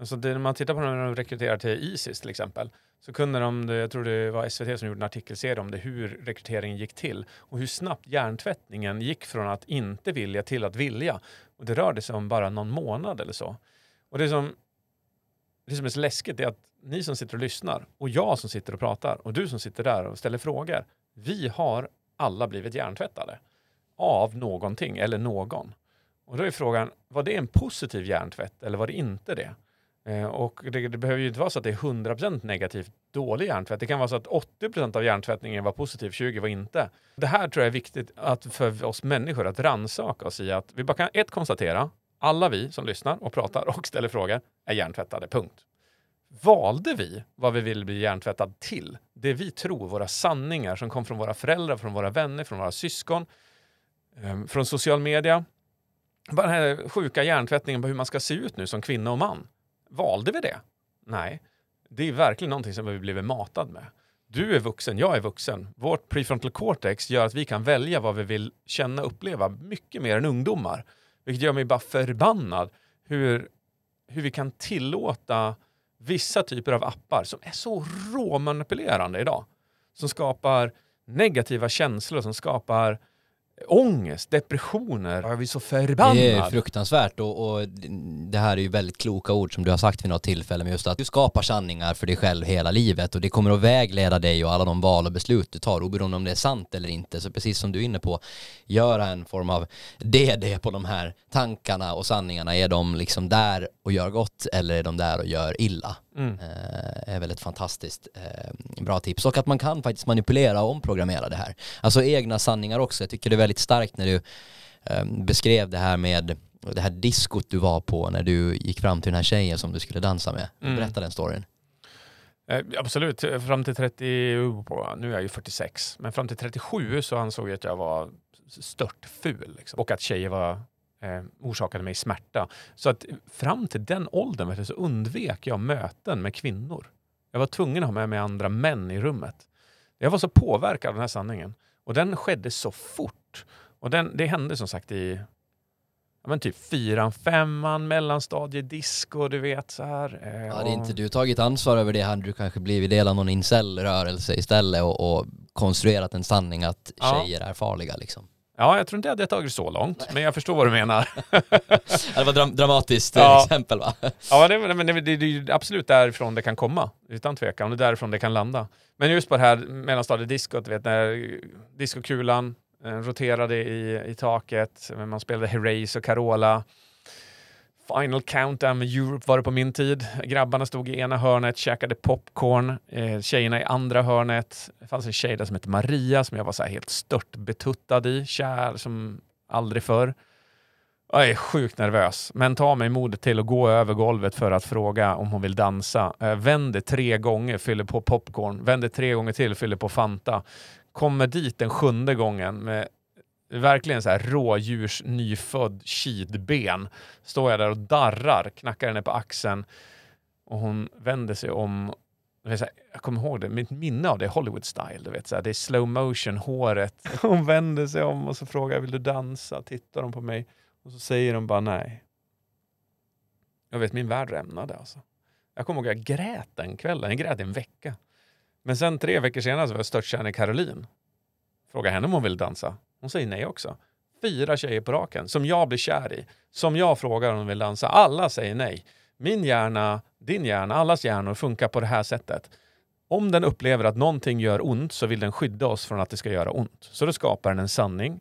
Alltså det, när man tittar på när de rekryterar till Isis till exempel, så kunde de, jag tror det var SVT som gjorde en artikelserie om det, hur rekryteringen gick till och hur snabbt hjärntvättningen gick från att inte vilja till att vilja. Och det rörde sig om bara någon månad eller så. Och det är som, det som är så läskigt är att ni som sitter och lyssnar och jag som sitter och pratar och du som sitter där och ställer frågor. Vi har alla blivit hjärntvättade av någonting eller någon. Och då är frågan, var det en positiv hjärntvätt eller var det inte det? Eh, och det, det, behöver ju inte vara så att det är 100% negativt dålig hjärntvätt. Det kan vara så att 80% av hjärntvättningen var positiv, 20 var inte. Det här tror jag är viktigt att för oss människor att rannsaka oss i att vi bara kan ett konstatera, alla vi som lyssnar och pratar och ställer frågor är hjärntvättade, punkt. Valde vi vad vi vill bli hjärntvättad till? Det vi tror, våra sanningar som kom från våra föräldrar, från våra vänner, från våra syskon, ehm, från social media. Bara den här sjuka hjärntvättningen på hur man ska se ut nu som kvinna och man. Valde vi det? Nej, det är verkligen någonting som vi blivit matad med. Du är vuxen, jag är vuxen. Vårt prefrontal cortex gör att vi kan välja vad vi vill känna och uppleva mycket mer än ungdomar. Vilket gör mig bara förbannad hur, hur vi kan tillåta vissa typer av appar som är så råmanipulerande idag. Som skapar negativa känslor, som skapar ångest, depressioner. Jag blir så förbannad. Det är fruktansvärt och, och, det här är ju väldigt kloka ord som du har sagt vid något tillfälle med just att du skapar sanningar för dig själv hela livet och det kommer att vägleda dig och alla de val och beslut du tar oberoende om det är sant eller inte. Så precis som du är inne på, göra en form av DD på de här tankarna och sanningarna. Är de liksom där och gör gott eller är de där och gör illa? Mm. Eh, är väl ett fantastiskt eh, bra tips. Och att man kan faktiskt manipulera och omprogrammera det här. Alltså egna sanningar också. Jag tycker det är väldigt starkt när du eh, beskrev det här med det här diskot du var på när du gick fram till den här tjejen som du skulle dansa med. Mm. Berätta den storyn. absolut, fram till 30, nu är jag ju 46, men fram till 37 så ansåg jag att jag var stört ful. Liksom. Och att tjejer var eh, orsakade mig smärta. Så att fram till den åldern så undvek jag möten med kvinnor. Jag var tvungen att ha med mig andra män i rummet. Jag var så påverkad av den här sanningen. Och den skedde så fort. Och den, det hände som sagt i ja, men typ fyran, femman, mellanstadiedisco, du vet så här. Eh, ja, det är inte du tagit ansvar över det, hade du kanske blivit del av någon incel-rörelse istället och, och konstruerat en sanning att tjejer ja. är farliga liksom. Ja, jag tror inte jag hade tagit så långt, men jag förstår vad du menar. [laughs] det var dram dramatiskt ja. exempel va? Ja, det, men det, det, det är absolut därifrån det kan komma, utan tvekan. Det är därifrån det kan landa. Men just på det här mellanstadiediskot, vet, när diskokulan eh, roterade i, i taket, man spelade Herreys och Carola. Final Countdown med Europe var det på min tid. Grabbarna stod i ena hörnet, käkade popcorn. Eh, tjejerna i andra hörnet. Det fanns en tjej där som hette Maria som jag var så helt stört betuttad i. Kär som aldrig förr. Jag är sjukt nervös, men tar mig modet till att gå över golvet för att fråga om hon vill dansa. Eh, Vänder tre gånger, fyller på popcorn. Vänder tre gånger till, fyller på Fanta. Kommer dit den sjunde gången med verkligen så här rådjurs nyfödd kidben. Står jag där och darrar, knackar henne på axeln och hon vänder sig om. Jag kommer ihåg det, mitt minne av det är Hollywood style. Du vet, så här, det är slow motion, håret. [laughs] Hon vänder sig om och så frågar jag, vill du dansa? Tittar hon på mig och så säger hon bara nej. Jag vet, min värld rämnade alltså. Jag kommer ihåg att jag grät den kvällen, jag grät i en vecka. Men sen tre veckor senare så var jag störtkär i Caroline. Fråga henne om hon vill dansa. Hon säger nej också. Fyra tjejer på raken som jag blir kär i. Som jag frågar om de vill dansa. Alla säger nej. Min hjärna, din hjärna, allas hjärnor funkar på det här sättet. Om den upplever att någonting gör ont så vill den skydda oss från att det ska göra ont. Så då skapar den en sanning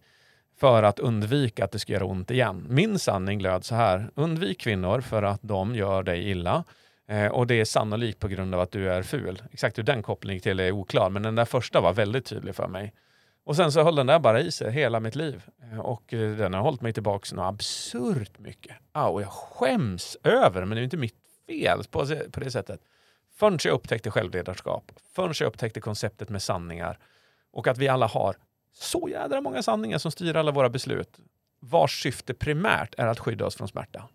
för att undvika att det ska göra ont igen. Min sanning löd så här. Undvik kvinnor för att de gör dig illa. Eh, och det är sannolikt på grund av att du är ful. Exakt hur den kopplingen till är oklar, men den där första var väldigt tydlig för mig. Och sen så höll den där bara i sig hela mitt liv. Eh, och eh, den har hållit mig tillbaka något absurt mycket. och jag skäms över men det är inte mitt fel på, på det sättet. Förrän jag upptäckte självledarskap, förrän jag upptäckte konceptet med sanningar och att vi alla har så jädra många sanningar som styr alla våra beslut vars syfte primärt är att skydda oss från smärta.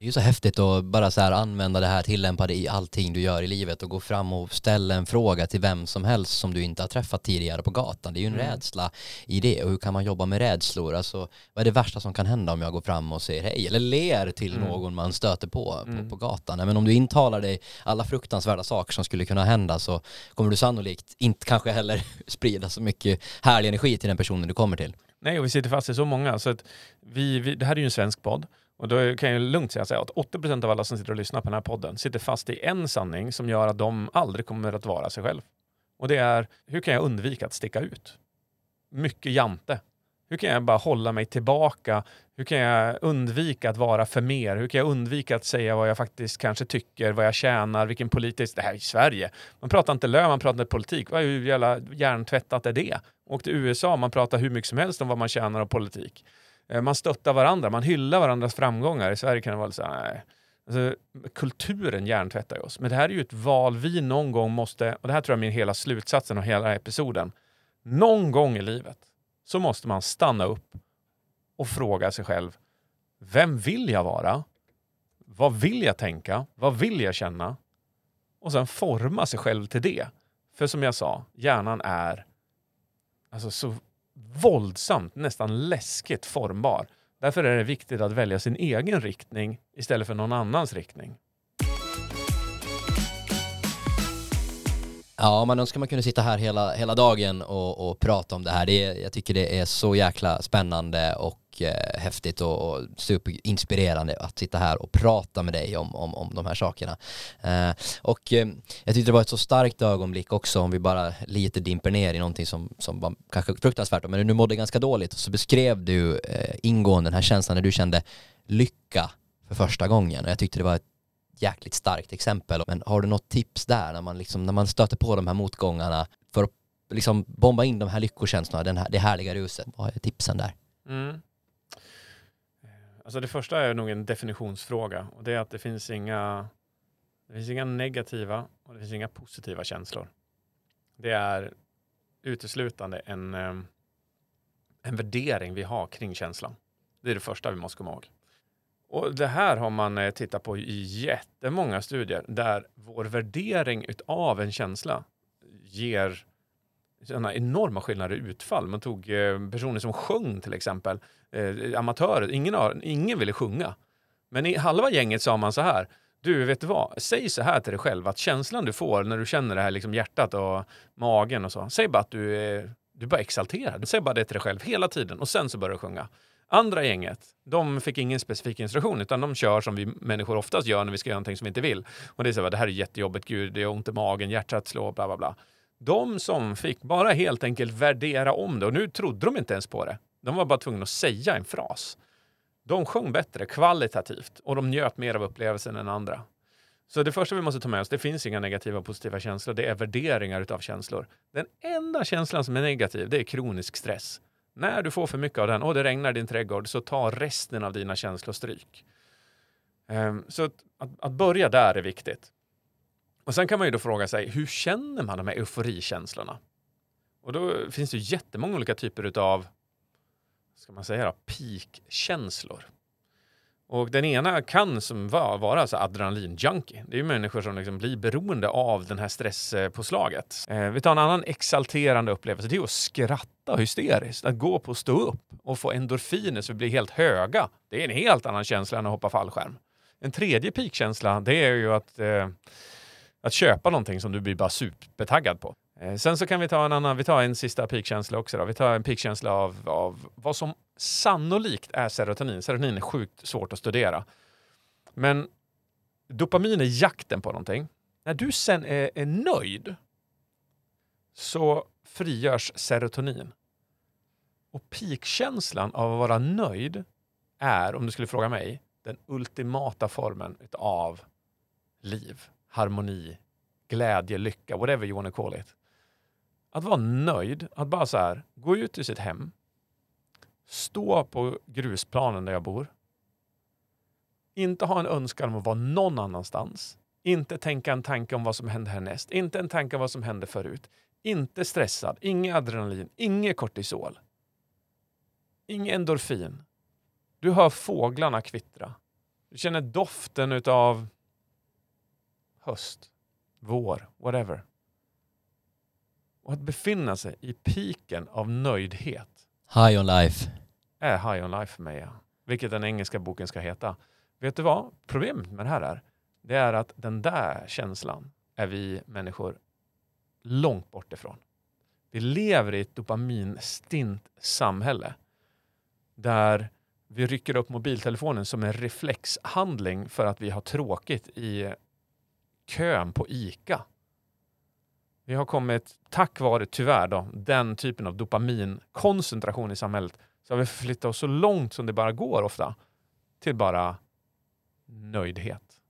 Det är ju så häftigt att bara så här använda det här, tillämpa det i allting du gör i livet och gå fram och ställa en fråga till vem som helst som du inte har träffat tidigare på gatan. Det är ju en mm. rädsla i det och hur kan man jobba med rädslor? Alltså, vad är det värsta som kan hända om jag går fram och säger hej eller ler till mm. någon man stöter på, mm. på, på gatan? Men om du intalar dig alla fruktansvärda saker som skulle kunna hända så kommer du sannolikt inte kanske heller [laughs] sprida så mycket härlig energi till den personen du kommer till. Nej, och vi sitter fast i så många. Så att vi, vi, det här är ju en svensk podd och då kan jag lugnt säga att 80% av alla som sitter och lyssnar på den här podden sitter fast i en sanning som gör att de aldrig kommer att vara sig själv. Och det är, hur kan jag undvika att sticka ut? Mycket jante. Hur kan jag bara hålla mig tillbaka? Hur kan jag undvika att vara för mer? Hur kan jag undvika att säga vad jag faktiskt kanske tycker, vad jag tjänar, vilken politisk... Det här är i Sverige. Man pratar inte lön, man pratar inte politik. Hur jävla hjärntvättat är det? Och till USA, man pratar hur mycket som helst om vad man tjänar och politik. Eh, man stöttar varandra, man hyllar varandras framgångar. I Sverige kan det vara så här, nej. Alltså, kulturen hjärntvättar ju oss. Men det här är ju ett val vi någon gång måste, och det här tror jag är min hela slutsatsen av hela episoden. Någon gång i livet så måste man stanna upp och fråga sig själv, vem vill jag vara? Vad vill jag tänka? Vad vill jag känna? Och sen forma sig själv till det. För som jag sa, hjärnan är alltså så våldsamt, nästan läskigt formbar. Därför är det viktigt att välja sin egen riktning istället för någon annans riktning. Ja, man önskar man kunde sitta här hela, hela dagen och, och prata om det här. Det är, jag tycker det är så jäkla spännande och eh, häftigt och, och superinspirerande att sitta här och prata med dig om, om, om de här sakerna. Eh, och eh, jag tyckte det var ett så starkt ögonblick också om vi bara lite dimper ner i någonting som, som var kanske fruktansvärt, men du mådde ganska dåligt. Så beskrev du eh, ingående den här känslan när du kände lycka för första gången och jag tyckte det var ett jäkligt starkt exempel. Men har du något tips där när man, liksom, när man stöter på de här motgångarna för att liksom bomba in de här lyckokänslorna, den här, det härliga ruset? Vad är tipsen där? Mm. Alltså det första är nog en definitionsfråga och det är att det finns inga, det finns inga negativa och det finns inga positiva känslor. Det är uteslutande en, eh, en värdering vi har kring känslan. Det är det första vi måste komma ihåg. Och det här har man eh, tittat på i jättemånga studier där vår värdering av en känsla ger sådana enorma skillnader i utfall. Man tog eh, personer som sjöng till exempel, eh, amatörer. Ingen, ingen ville sjunga. Men i halva gänget sa man så här, du vet du vad, säg så här till dig själv att känslan du får när du känner det här liksom hjärtat och magen och så, säg bara att du är, du är bara exalterad. Säg bara det till dig själv hela tiden och sen så börjar du sjunga. Andra gänget, de fick ingen specifik instruktion utan de kör som vi människor oftast gör när vi ska göra någonting som vi inte vill. Och det är så här, det här är jättejobbigt, gud, det är ont i magen, hjärtat slår, bla bla bla. De som fick bara helt enkelt värdera om det och nu trodde de inte ens på det. De var bara tvungna att säga en fras. De sjöng bättre kvalitativt och de njöt mer av upplevelsen än andra. Så det första vi måste ta med oss, det finns inga negativa och positiva känslor, det är värderingar utav känslor. Den enda känslan som är negativ, det är kronisk stress. När du får för mycket av den och det regnar i din trädgård så tar resten av dina känslor stryk. Ehm, så att, att, börja där är viktigt. Och sen kan man ju då fråga sig, hur känner man de här euforikänslorna? Och då finns det jättemånga olika typer av, ska man säga, peak-känslor. Och den ena kan som var, vara alltså adrenalinjunkie. Det är ju människor som liksom blir beroende av den här stresspåslaget. Eh, vi tar en annan exalterande upplevelse. Det är att skratta hysteriskt. Att gå på stå upp och få endorfiner så vi blir helt höga. Det är en helt annan känsla än att hoppa fallskärm. En tredje peakkänsla, det är ju att, eh, att köpa någonting som du blir bara supertaggad på. Eh, sen så kan vi ta en annan, vi tar en sista peakkänsla också då. Vi tar en peakkänsla av, av vad som sannolikt är serotonin. Serotonin är sjukt svårt att studera. Men dopamin är jakten på någonting. När du sen är, är nöjd så frigörs serotonin. Och peakkänslan av att vara nöjd är, om du skulle fråga mig, den ultimata formen av liv, harmoni, glädje, lycka, whatever you wanna call it. Att vara nöjd, att bara så här, gå ut ur sitt hem, stå på grusplanen där jag bor, inte ha en önskan om att vara någon annanstans, inte tänka en tanke om vad som händer härnäst, inte en tanke om vad som hände förut, inte stressad, inget adrenalin, inget kortisol, inget endorfin. Du hör fåglarna kvittra. Du känner doften utav höst, vår, whatever. Och att befinna sig i piken av nöjdhet. High on life. Är high on life för mig, ja. Vilket den engelska boken ska heta. Vet du vad problemet med det här är? Det är att den där känslan är vi människor långt bort ifrån. Vi lever i ett dopaminstint samhälle där vi rycker upp mobiltelefonen som en reflexhandling för att vi har tråkigt i kön på ICA. Vi har kommit, tack vare tyvärr då, den typen av dopaminkoncentration i samhället, så har vi förflyttat oss så långt som det bara går ofta till bara nöjdhet.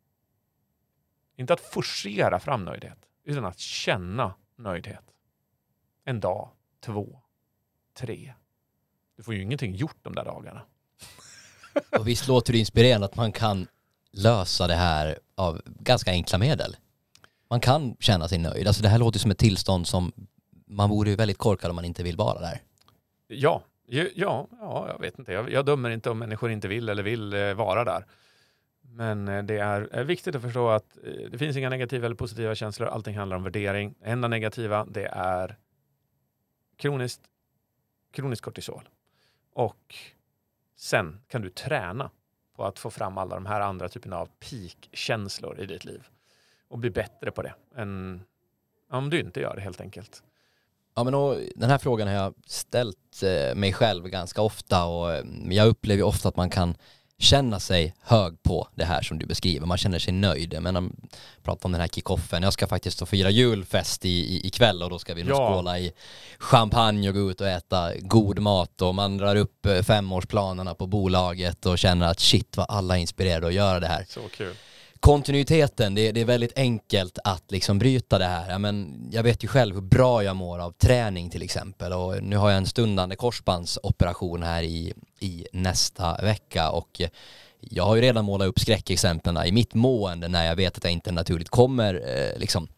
Inte att forcera fram nöjdhet, utan att känna nöjdhet. En dag, två, tre. Du får ju ingenting gjort de där dagarna. Och visst låter det inspirerande att man kan lösa det här av ganska enkla medel. Man kan känna sig nöjd. Alltså det här låter som ett tillstånd som man vore ju väldigt korkad om man inte vill vara där. Ja, ja, ja jag vet inte. Jag, jag dömer inte om människor inte vill eller vill eh, vara där. Men eh, det är, är viktigt att förstå att eh, det finns inga negativa eller positiva känslor. Allting handlar om värdering. Det enda negativa det är kroniskt, kroniskt kortisol. Och sen kan du träna på att få fram alla de här andra typerna av peak-känslor i ditt liv. Och bli bättre på det än om du inte gör det helt enkelt. Ja men och, den här frågan har jag ställt eh, mig själv ganska ofta och eh, jag upplever ofta att man kan känna sig hög på det här som du beskriver. Man känner sig nöjd. Men om pratar om den här kickoffen. Jag ska faktiskt fira julfest i, i, ikväll och då ska vi nog Ja. skåla i champagne och gå ut och äta god mat och man drar upp eh, femårsplanerna på bolaget och känner att shit vad alla är inspirerade att göra det här Så kul. Kontinuiteten, det, det är väldigt enkelt att liksom bryta det här. Men jag vet ju själv hur bra jag mår av träning till exempel och nu har jag en stundande korsbandsoperation här i, i nästa vecka och jag har ju redan målat upp skräckexemplen i mitt mående när jag vet att jag inte naturligt kommer eh, liksom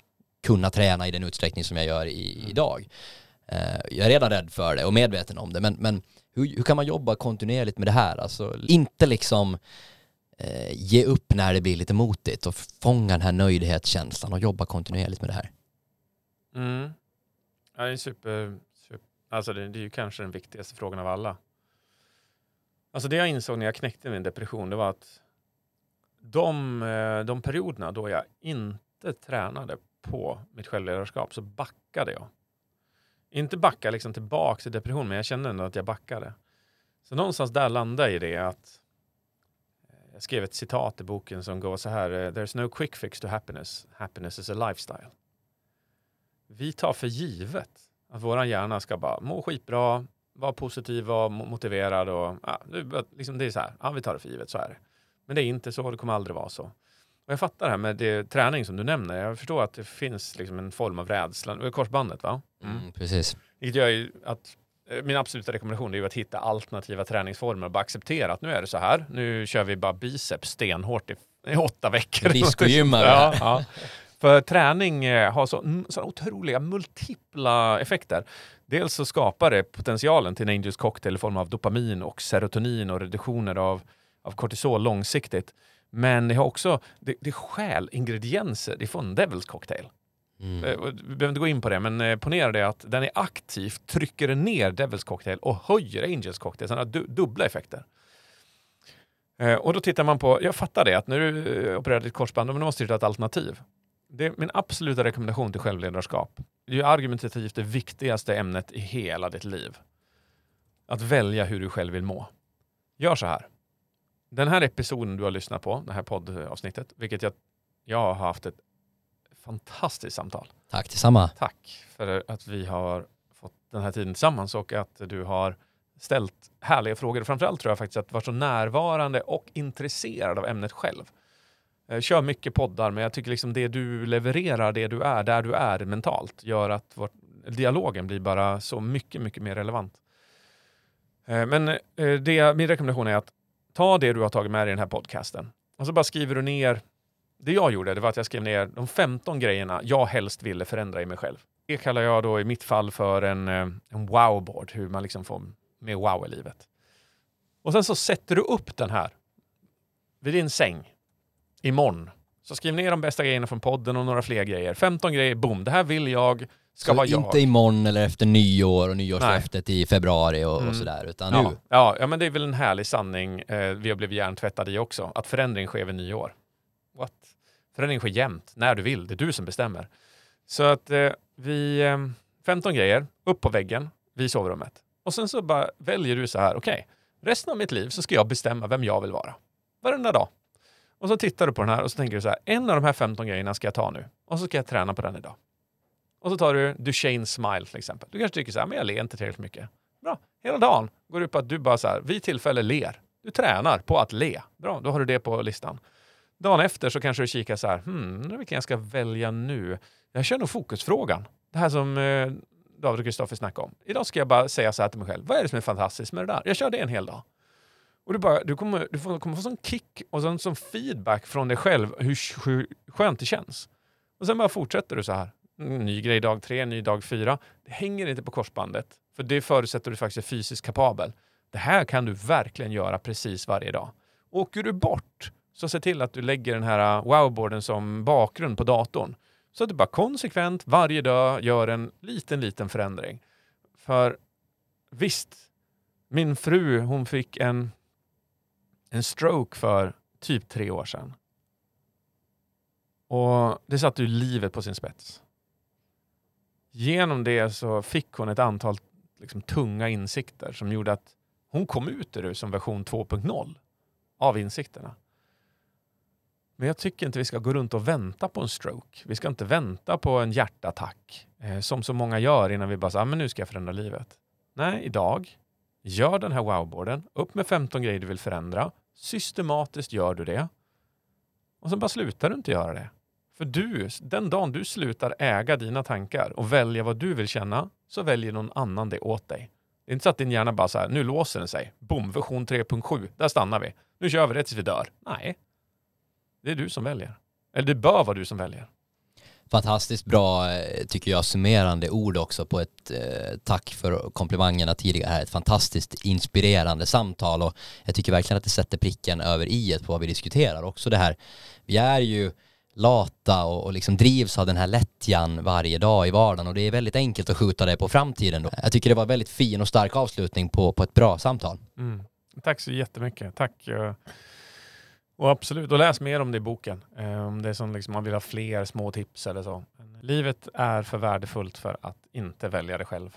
kunna träna i den utsträckning som jag gör i, idag. Eh, jag är redan rädd för det och medveten om det men, men hur, hur kan man jobba kontinuerligt med det här? Alltså inte liksom Eh, ge upp när det blir lite motigt och fånga den här nöjdhetskänslan och jobba kontinuerligt med det här. Mm. Ja, det är super, super alltså det, det är ju kanske den viktigaste frågan av alla. Alltså det jag insåg när jag knäckte min depression, det var att de, eh, de perioderna då jag inte tränade på mitt självledarskap så backade jag. Inte backa liksom tillbaka till depression, men jag kände ändå att jag backade. Så någonstans där landade jag i det att jag skrev ett citat i boken som går så här. eh, There's no quick fix to happiness. Happiness is a lifestyle vi tar för givet att våran hjärna ska bara må skitbra, vara positiv, vara mo- motiverad och ja, liksom det är så här, ja vi tar det för givet, så är det. Men det är inte så, det kommer aldrig vara så. Och jag fattar det här med det, träning som du nämner, jag förstår att det finns liksom en form av rädsla, Det korsbandet va? Mm, precis. Vilket gör ju att min absoluta rekommendation är ju att hitta alternativa träningsformer och bara acceptera att nu är det så här, nu kör vi bara biceps stenhårt i, i åtta veckor. [laughs] Discogymmare. Ja, ja. För träning eh, har så, så otroliga multipla effekter. Dels så skapar det potentialen till en Angels cocktail i form av dopamin och serotonin och reduktioner av, av kortisol långsiktigt. Men det har också, det, det stjäl ingredienser ifrån Devils cocktail. Mm. Eh, vi behöver inte gå in på det, men eh, ponera det att den är aktiv, trycker ner Devils cocktail och höjer Angels cocktail. Så den har du, dubbla effekter. Eh, och då tittar man på, jag fattar det, att när du opererar ditt korsband, då måste du hitta ett alternativ. Det är min absoluta rekommendation till självledarskap. Det är ju argumentativt det viktigaste ämnet i hela ditt liv. Att välja hur du själv vill må. Gör så här. Den här episoden du har lyssnat på, det här poddavsnittet, vilket jag, jag har haft ett fantastiskt samtal. Tack detsamma. Tack för att vi har fått den här tiden tillsammans och att du har ställt härliga frågor. Framförallt tror jag faktiskt att du varit så närvarande och intresserad av ämnet själv. Jag kör mycket poddar, men jag tycker liksom det du levererar, det du är, där du är mentalt, gör att vårt, dialogen blir bara så mycket, mycket mer relevant. Eh, Men eh, det, min rekommendation är att ta det du har tagit med dig i den här podcasten och så bara skriver du ner det jag gjorde det var att jag skrev ner de 15 grejerna jag helst ville förändra i mig själv. Det kallar jag då i mitt fall för en, eh, en wow-board, hur man liksom får mer wow i livet. Och sen så sätter du upp den här vid din säng imorgon. Så skriv ner de bästa grejerna från podden och några fler grejer. 15 grejer, boom, det här vill jag, ska Så vara jag. inte imorgon eller efter nyår och nyårslöftet i februari och, Mm. och sådär, utan Ja, nu. ja, ja, men det är väl en härlig sanning eh, vi har blivit hjärntvättade i också. Att förändring sker vid nyår. What? Förändring sker jämt, när du vill. Det är du som bestämmer. Så att eh, vi... Eh, 15 grejer, upp på väggen vid sovrummet. Och sen så bara väljer du så här, okej, resten av mitt liv så ska jag bestämma vem jag vill vara. Varenda dag. Och så tittar du på den här och så tänker du så här, en av de här 15 grejerna ska jag ta nu. Och så ska jag träna på den idag. Och så tar du Duchenne Smile till exempel. Du kanske tycker så här, men jag ler inte tillräckligt mycket. Bra, hela dagen går det ut på att du bara så här, vid tillfälle ler. Du tränar på att le. Bra, då har du det på listan. Dagen efter så kanske du kikar så här, hmm, vilken jag ska välja nu? Jag kör nog fokusfrågan. Det här som eh, David och Kristoffer snackade om. Idag ska jag bara säga så här till mig själv, vad är det som är fantastiskt med det där? Jag kör det en hel dag. Och du, bara, du, kommer, du får, kommer få sån kick och sån, sån feedback från dig själv hur, hur skönt det känns. Och sen bara fortsätter du så här. Mm, ny grej dag tre, ny dag fyra. Det hänger inte på korsbandet, för det förutsätter att du faktiskt är fysiskt kapabel. Det här kan du verkligen göra precis varje dag. Åker du bort, så se till att du lägger den här äh, wowboarden som bakgrund på datorn. Så att du bara konsekvent varje dag gör en liten, liten förändring. För visst, min fru hon fick en, en stroke för typ tre år sedan. Och det satte ju livet på sin spets. Genom det så fick hon ett antal liksom, tunga insikter som gjorde att hon kom ut ur det som version 2.0 av insikterna. Men jag tycker inte vi ska gå runt och vänta på en stroke. Vi ska inte vänta på en hjärtattack eh, som så många gör innan vi bara säger ah, men nu ska jag förändra livet. Nej, idag, gör den här wowboarden, upp med 15 grejer du vill förändra. Systematiskt gör du det. Och sen bara slutar du inte göra det. För du, den dagen du slutar äga dina tankar och välja vad du vill känna, så väljer någon annan det åt dig. Det är inte så att din hjärna bara så här, nu låser den sig. Boom, version 3.7, där stannar vi. Nu kör vi det tills vi dör. Nej, det är du som väljer. Eller det bör vara du som väljer. Fantastiskt bra, eh, tycker jag, summerande ord också på ett eh, tack för komplimangerna tidigare här. Ett fantastiskt inspirerande samtal och jag tycker verkligen att det sätter pricken över i på vad vi diskuterar. Också det här, vi är ju lata och, och liksom drivs av den här lättjan varje dag i vardagen och det är väldigt enkelt att skjuta det på framtiden. Då. Jag tycker det var väldigt fin och stark avslutning på, på ett bra samtal. Mm. Tack så jättemycket. Tack. Och absolut, och läs mer om det i boken. Eh, om det är som liksom man vill ha fler små tips eller så. Livet är för värdefullt för att inte välja det själv.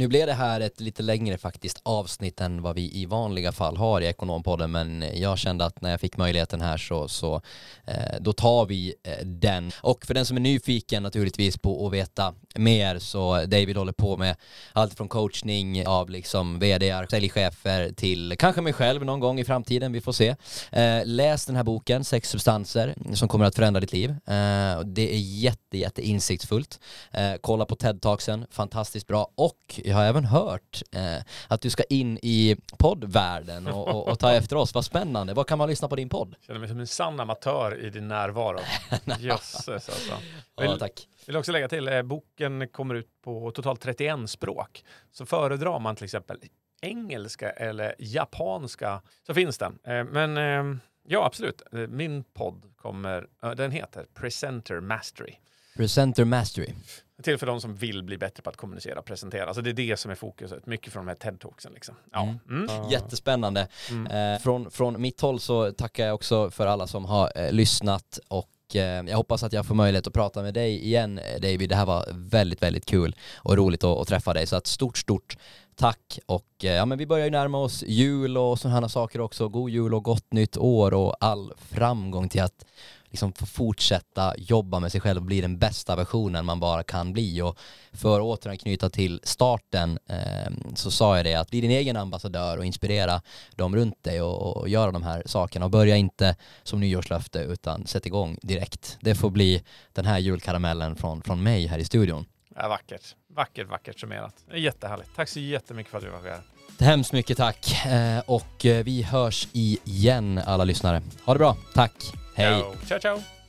Nu blev det här ett lite längre faktiskt avsnitt än vad vi i vanliga fall har i Ekonompodden men jag kände att när jag fick möjligheten här så, så eh, då tar vi eh, den. Och för den som är nyfiken naturligtvis på att veta mer så David håller på med allt från coachning av liksom vd, säljchefer till kanske mig själv någon gång i framtiden, vi får se. Eh, läs den här boken, Sex substanser som kommer att förändra ditt liv. Eh, det är jätte, jätte insiktsfullt. Eh, kolla på TED-talksen, fantastiskt bra och jag har även hört eh, att du ska in i poddvärlden och, och, och, ta [laughs] efter oss. Vad spännande. Vad kan man lyssna på din podd? Jag känner mig som en sann amatör i din närvaro. [laughs] Jösses alltså. Vill, ja, tack. vill också lägga till, eh, boken kommer ut på totalt 31 språk. Så föredrar man till exempel engelska eller japanska så finns den. Eh, men eh, ja, absolut. Eh, min podd kommer, eh, den heter Presenter Mastery. Presenter Mastery. Till för de som vill bli bättre på att kommunicera och presentera. Alltså det är det som är fokuset, mycket från de här TED-talksen. Liksom. Ja. Mm. Mm. Jättespännande. Mm. Eh, från, från mitt håll så tackar jag också för alla som har eh, lyssnat och eh, jag hoppas att jag får möjlighet att prata med dig igen eh, David. Det här var väldigt, väldigt kul och roligt att, att träffa dig. Så att stort, stort tack och eh, ja men vi börjar ju närma oss jul och sådana saker också. God jul och gott nytt år och all framgång till att liksom få fortsätta jobba med sig själv och bli den bästa versionen man bara kan bli. Och för att återanknyta till starten eh, så sa jag det att bli din egen ambassadör och inspirera dem runt dig och, och göra de här sakerna och börja inte som nyårslöfte utan sätt igång direkt. Det får bli den här julkaramellen från, från mig här i studion. Ja, vackert, vackert, vackert summerat. Jättehärligt. Tack så jättemycket för att du var här. Hemskt mycket tack eh, och eh, vi hörs igen alla lyssnare. Ha det bra, tack! Hej! Ciao, ciao! ciao.